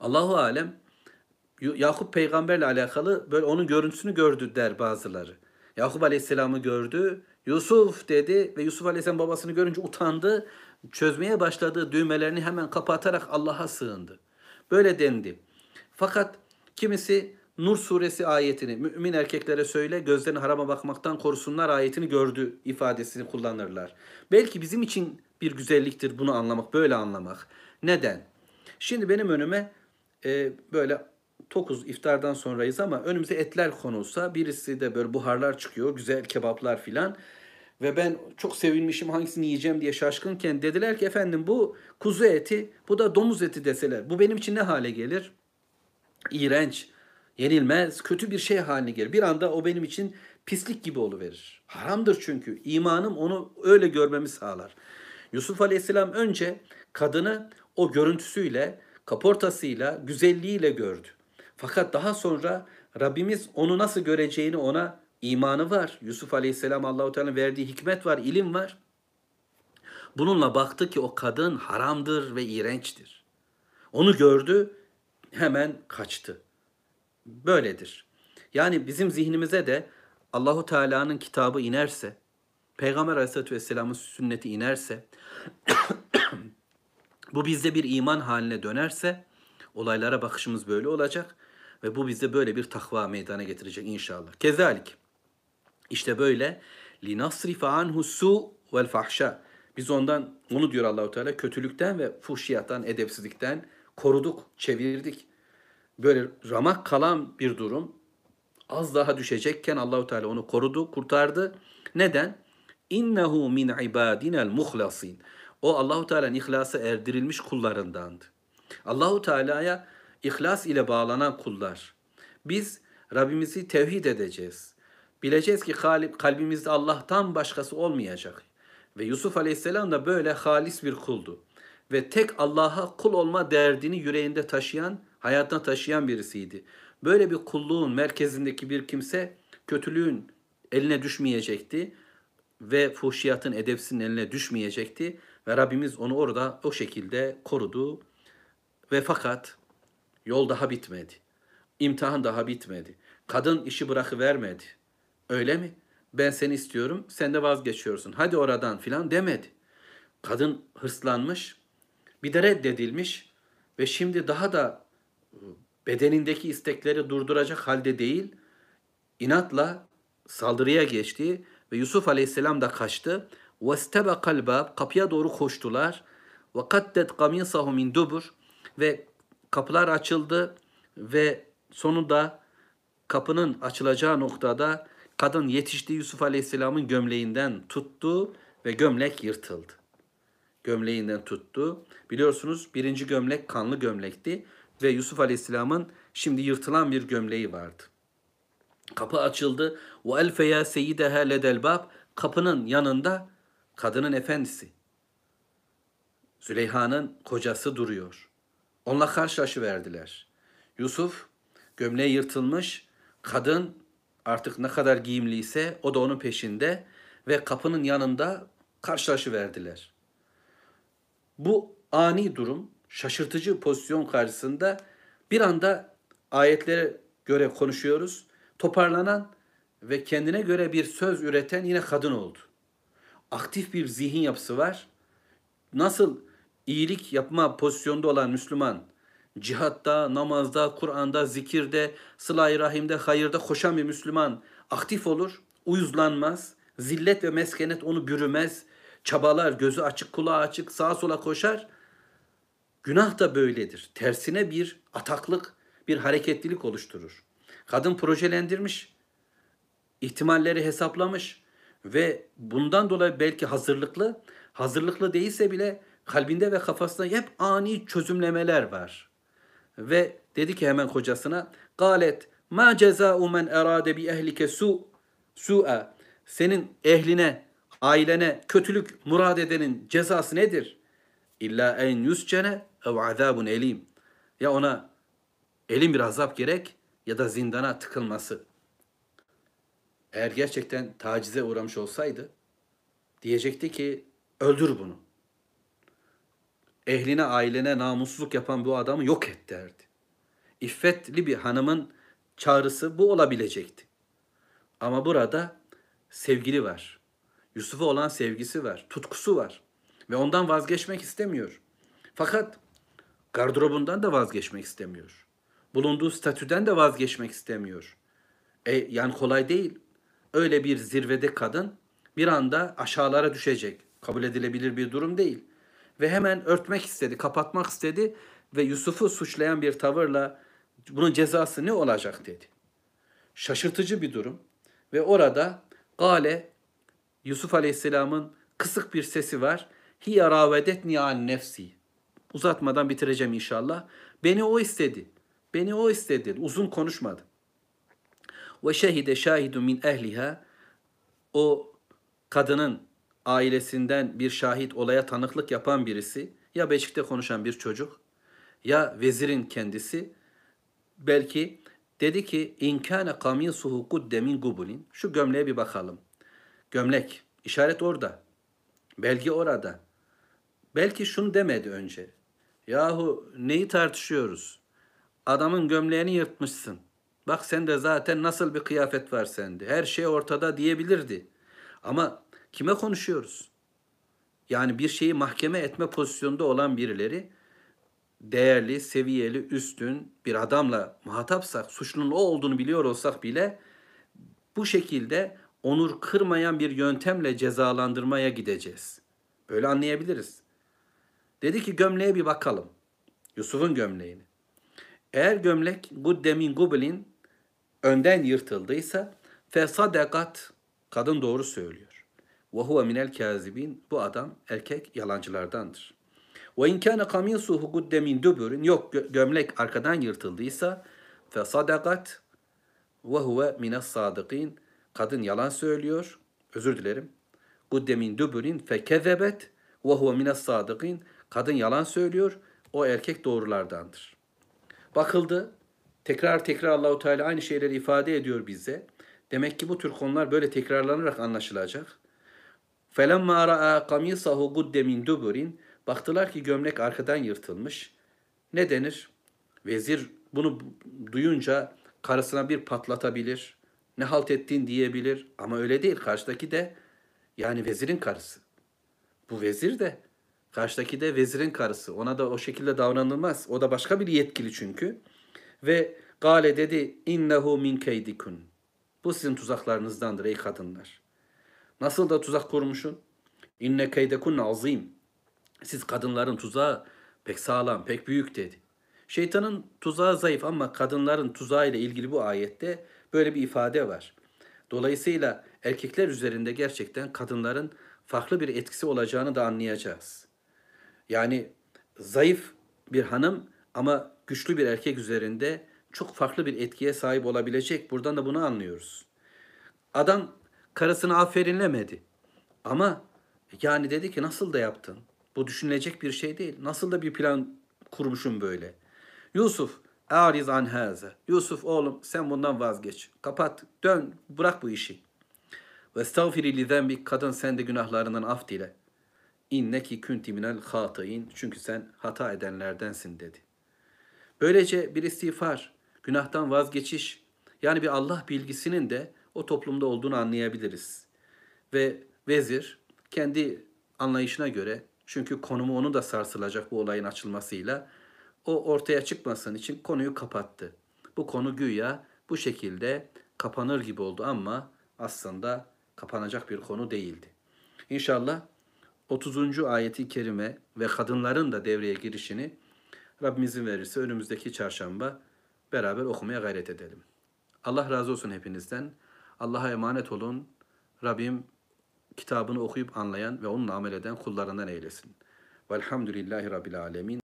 Allahu alem Yakup peygamberle alakalı böyle onun görüntüsünü gördü der bazıları. Yakup aleyhisselamı gördü. Yusuf dedi ve Yusuf aleyhisselam babasını görünce utandı. Çözmeye başladığı düğmelerini hemen kapatarak Allah'a sığındı. Böyle dendi. Fakat kimisi Nur suresi ayetini mümin erkeklere söyle gözlerini harama bakmaktan korusunlar ayetini gördü ifadesini kullanırlar. Belki bizim için bir güzelliktir bunu anlamak, böyle anlamak. Neden? Şimdi benim önüme e, böyle tokuz iftardan sonrayız ama önümüze etler konulsa birisi de böyle buharlar çıkıyor, güzel kebaplar filan. Ve ben çok sevinmişim hangisini yiyeceğim diye şaşkınken dediler ki efendim bu kuzu eti, bu da domuz eti deseler. Bu benim için ne hale gelir? İğrenç, yenilmez, kötü bir şey haline gelir. Bir anda o benim için pislik gibi oluverir. Haramdır çünkü. imanım onu öyle görmemi sağlar. Yusuf Aleyhisselam önce kadını o görüntüsüyle, kaportasıyla, güzelliğiyle gördü. Fakat daha sonra Rabbimiz onu nasıl göreceğini ona imanı var. Yusuf Aleyhisselam Allahu Teala verdiği hikmet var, ilim var. Bununla baktı ki o kadın haramdır ve iğrençtir. Onu gördü, hemen kaçtı. Böyledir. Yani bizim zihnimize de Allahu Teala'nın kitabı inerse, Peygamber Aleyhisselatü Vesselam'ın sünneti inerse, bu bizde bir iman haline dönerse, olaylara bakışımız böyle olacak ve bu bize böyle bir takva meydana getirecek inşallah. Kezalik. İşte böyle linasrifa anhu su vel fahşa. Biz ondan onu diyor Allahu Teala kötülükten ve fuhşiyattan, edepsizlikten koruduk, çevirdik. Böyle ramak kalan bir durum az daha düşecekken Allahu Teala onu korudu, kurtardı. Neden? İnnehu min ibadinel muhlasin. O Allahu Teala'nın ihlası erdirilmiş kullarındandı. Allahu Teala'ya ihlas ile bağlanan kullar. Biz Rabbimizi tevhid edeceğiz. Bileceğiz ki kalbimizde Allah'tan başkası olmayacak. Ve Yusuf Aleyhisselam da böyle halis bir kuldu. Ve tek Allah'a kul olma derdini yüreğinde taşıyan, hayatına taşıyan birisiydi. Böyle bir kulluğun merkezindeki bir kimse kötülüğün eline düşmeyecekti ve fuhşiyatın edepsinin eline düşmeyecekti ve Rabbimiz onu orada o şekilde korudu ve fakat yol daha bitmedi. İmtihan daha bitmedi. Kadın işi bırakıvermedi. Öyle mi? Ben seni istiyorum, sen de vazgeçiyorsun. Hadi oradan filan demedi. Kadın hırslanmış, bir de reddedilmiş ve şimdi daha da bedenindeki istekleri durduracak halde değil, inatla saldırıya geçti ve Yusuf Aleyhisselam da kaçtı. وَاسْتَبَقَ الْبَابِ Kapıya doğru koştular. وَقَدَّتْ قَمِيصَهُ مِنْ dubur Ve kapılar açıldı ve sonunda kapının açılacağı noktada kadın yetişti Yusuf Aleyhisselam'ın gömleğinden tuttu ve gömlek yırtıldı. Gömleğinden tuttu. Biliyorsunuz birinci gömlek kanlı gömlekti ve Yusuf Aleyhisselam'ın şimdi yırtılan bir gömleği vardı. Kapı açıldı. Ve elfeya seyyideha ledel bab. Kapının yanında kadının efendisi. Züleyha'nın kocası duruyor. Onunla karşılaşı verdiler. Yusuf gömleği yırtılmış. Kadın artık ne kadar giyimliyse o da onun peşinde ve kapının yanında karşılaşı verdiler. Bu ani durum, şaşırtıcı pozisyon karşısında bir anda ayetlere göre konuşuyoruz. Toparlanan ve kendine göre bir söz üreten yine kadın oldu. Aktif bir zihin yapısı var. Nasıl iyilik yapma pozisyonda olan Müslüman, cihatta, namazda, Kur'an'da, zikirde, sıla-i rahimde, hayırda koşan bir Müslüman aktif olur, uyuzlanmaz, zillet ve meskenet onu bürümez, çabalar, gözü açık, kulağı açık, sağa sola koşar. Günah da böyledir. Tersine bir ataklık, bir hareketlilik oluşturur. Kadın projelendirmiş, ihtimalleri hesaplamış ve bundan dolayı belki hazırlıklı, hazırlıklı değilse bile kalbinde ve kafasında hep ani çözümlemeler var. Ve dedi ki hemen kocasına, "Galet ma ceza'u men erade bi ehlike su su'a." Senin ehline, ailene kötülük murad edenin cezası nedir? İlla en yuscene ev azabun elim. Ya ona elin bir azap gerek ya da zindana tıkılması. Eğer gerçekten tacize uğramış olsaydı diyecekti ki öldür bunu. Ehline ailene namussuzluk yapan bu adamı yok et derdi. İffetli bir hanımın çağrısı bu olabilecekti. Ama burada sevgili var. Yusuf'a olan sevgisi var, tutkusu var ve ondan vazgeçmek istemiyor. Fakat gardırobundan da vazgeçmek istemiyor. Bulunduğu statüden de vazgeçmek istemiyor. E, yani kolay değil. Öyle bir zirvede kadın bir anda aşağılara düşecek. Kabul edilebilir bir durum değil. Ve hemen örtmek istedi, kapatmak istedi ve Yusuf'u suçlayan bir tavırla bunun cezası ne olacak dedi. Şaşırtıcı bir durum. Ve orada Gale Yusuf Aleyhisselam'ın kısık bir sesi var. Hiye ravedetni an nefsi. Uzatmadan bitireceğim inşallah. Beni o istedi. Beni o istedi. Uzun konuşmadı. Ve şehide şahidu min ehliha. O kadının ailesinden bir şahit olaya tanıklık yapan birisi ya Beşik'te konuşan bir çocuk ya vezirin kendisi belki dedi ki inkâne kamisuhu kudde min gubulin şu gömleğe bir bakalım. Gömlek işaret orada. Belge orada. Belki şunu demedi önce. Yahu neyi tartışıyoruz? Adamın gömleğini yırtmışsın. Bak sen de zaten nasıl bir kıyafet var sende. Her şey ortada diyebilirdi. Ama kime konuşuyoruz? Yani bir şeyi mahkeme etme pozisyonda olan birileri değerli, seviyeli, üstün bir adamla muhatapsak, suçlunun o olduğunu biliyor olsak bile bu şekilde onur kırmayan bir yöntemle cezalandırmaya gideceğiz. Böyle anlayabiliriz. Dedi ki gömleğe bir bakalım. Yusuf'un gömleğini. Eğer gömlek guddemin gubelin önden yırtıldıysa fesadakat kadın doğru söylüyor. Ve huve minel kazibin bu adam erkek yalancılardandır. Ve in kana kamisuhu guddemin duburin yok gömlek arkadan yırtıldıysa fesadakat ve huve minas sadıkin. Kadın yalan söylüyor. Özür dilerim. Gudde min duburin fekezebet ve huve minas sadıkin. Kadın yalan söylüyor. O erkek doğrulardandır. Bakıldı. Tekrar tekrar Allahu Teala aynı şeyleri ifade ediyor bize. Demek ki bu tür konular böyle tekrarlanarak anlaşılacak. فَلَمَّا رَأَى قَمِيصَهُ قُدَّ مِنْ دُبُرٍ Baktılar ki gömlek arkadan yırtılmış. Ne denir? Vezir bunu duyunca karısına bir patlatabilir. Ne halt ettin diyebilir. Ama öyle değil. Karşıdaki de yani vezirin karısı. Bu vezir de karşıdaki de vezirin karısı. Ona da o şekilde davranılmaz. O da başka bir yetkili çünkü. Ve gale dedi innehu min keydikun. Bu sizin tuzaklarınızdandır ey kadınlar. Nasıl da tuzak kurmuşsun? İnne keydekun azim. Siz kadınların tuzağı pek sağlam, pek büyük dedi. Şeytanın tuzağı zayıf ama kadınların tuzağı ile ilgili bu ayette böyle bir ifade var. Dolayısıyla erkekler üzerinde gerçekten kadınların farklı bir etkisi olacağını da anlayacağız. Yani zayıf bir hanım ama güçlü bir erkek üzerinde çok farklı bir etkiye sahip olabilecek. Buradan da bunu anlıyoruz. Adam karısını afferinlemedi. Ama yani dedi ki nasıl da yaptın? Bu düşünülecek bir şey değil. Nasıl da bir plan kurmuşum böyle. Yusuf, ariz an haza. Yusuf oğlum sen bundan vazgeç. Kapat, dön, bırak bu işi. Ve estağfiri li zenbik. Kadın sen de günahlarından af dile. İnneki kunti minel hatain. Çünkü sen hata edenlerdensin dedi. Böylece bir istiğfar, günahtan vazgeçiş, yani bir Allah bilgisinin de o toplumda olduğunu anlayabiliriz. Ve vezir kendi anlayışına göre, çünkü konumu onu da sarsılacak bu olayın açılmasıyla, o ortaya çıkmasın için konuyu kapattı. Bu konu güya bu şekilde kapanır gibi oldu ama aslında kapanacak bir konu değildi. İnşallah 30. ayeti kerime ve kadınların da devreye girişini Rabbimizin verirse önümüzdeki çarşamba beraber okumaya gayret edelim. Allah razı olsun hepinizden. Allah'a emanet olun. Rabbim kitabını okuyup anlayan ve onunla amel eden kullarından eylesin. Velhamdülillahi Rabbil Alemin.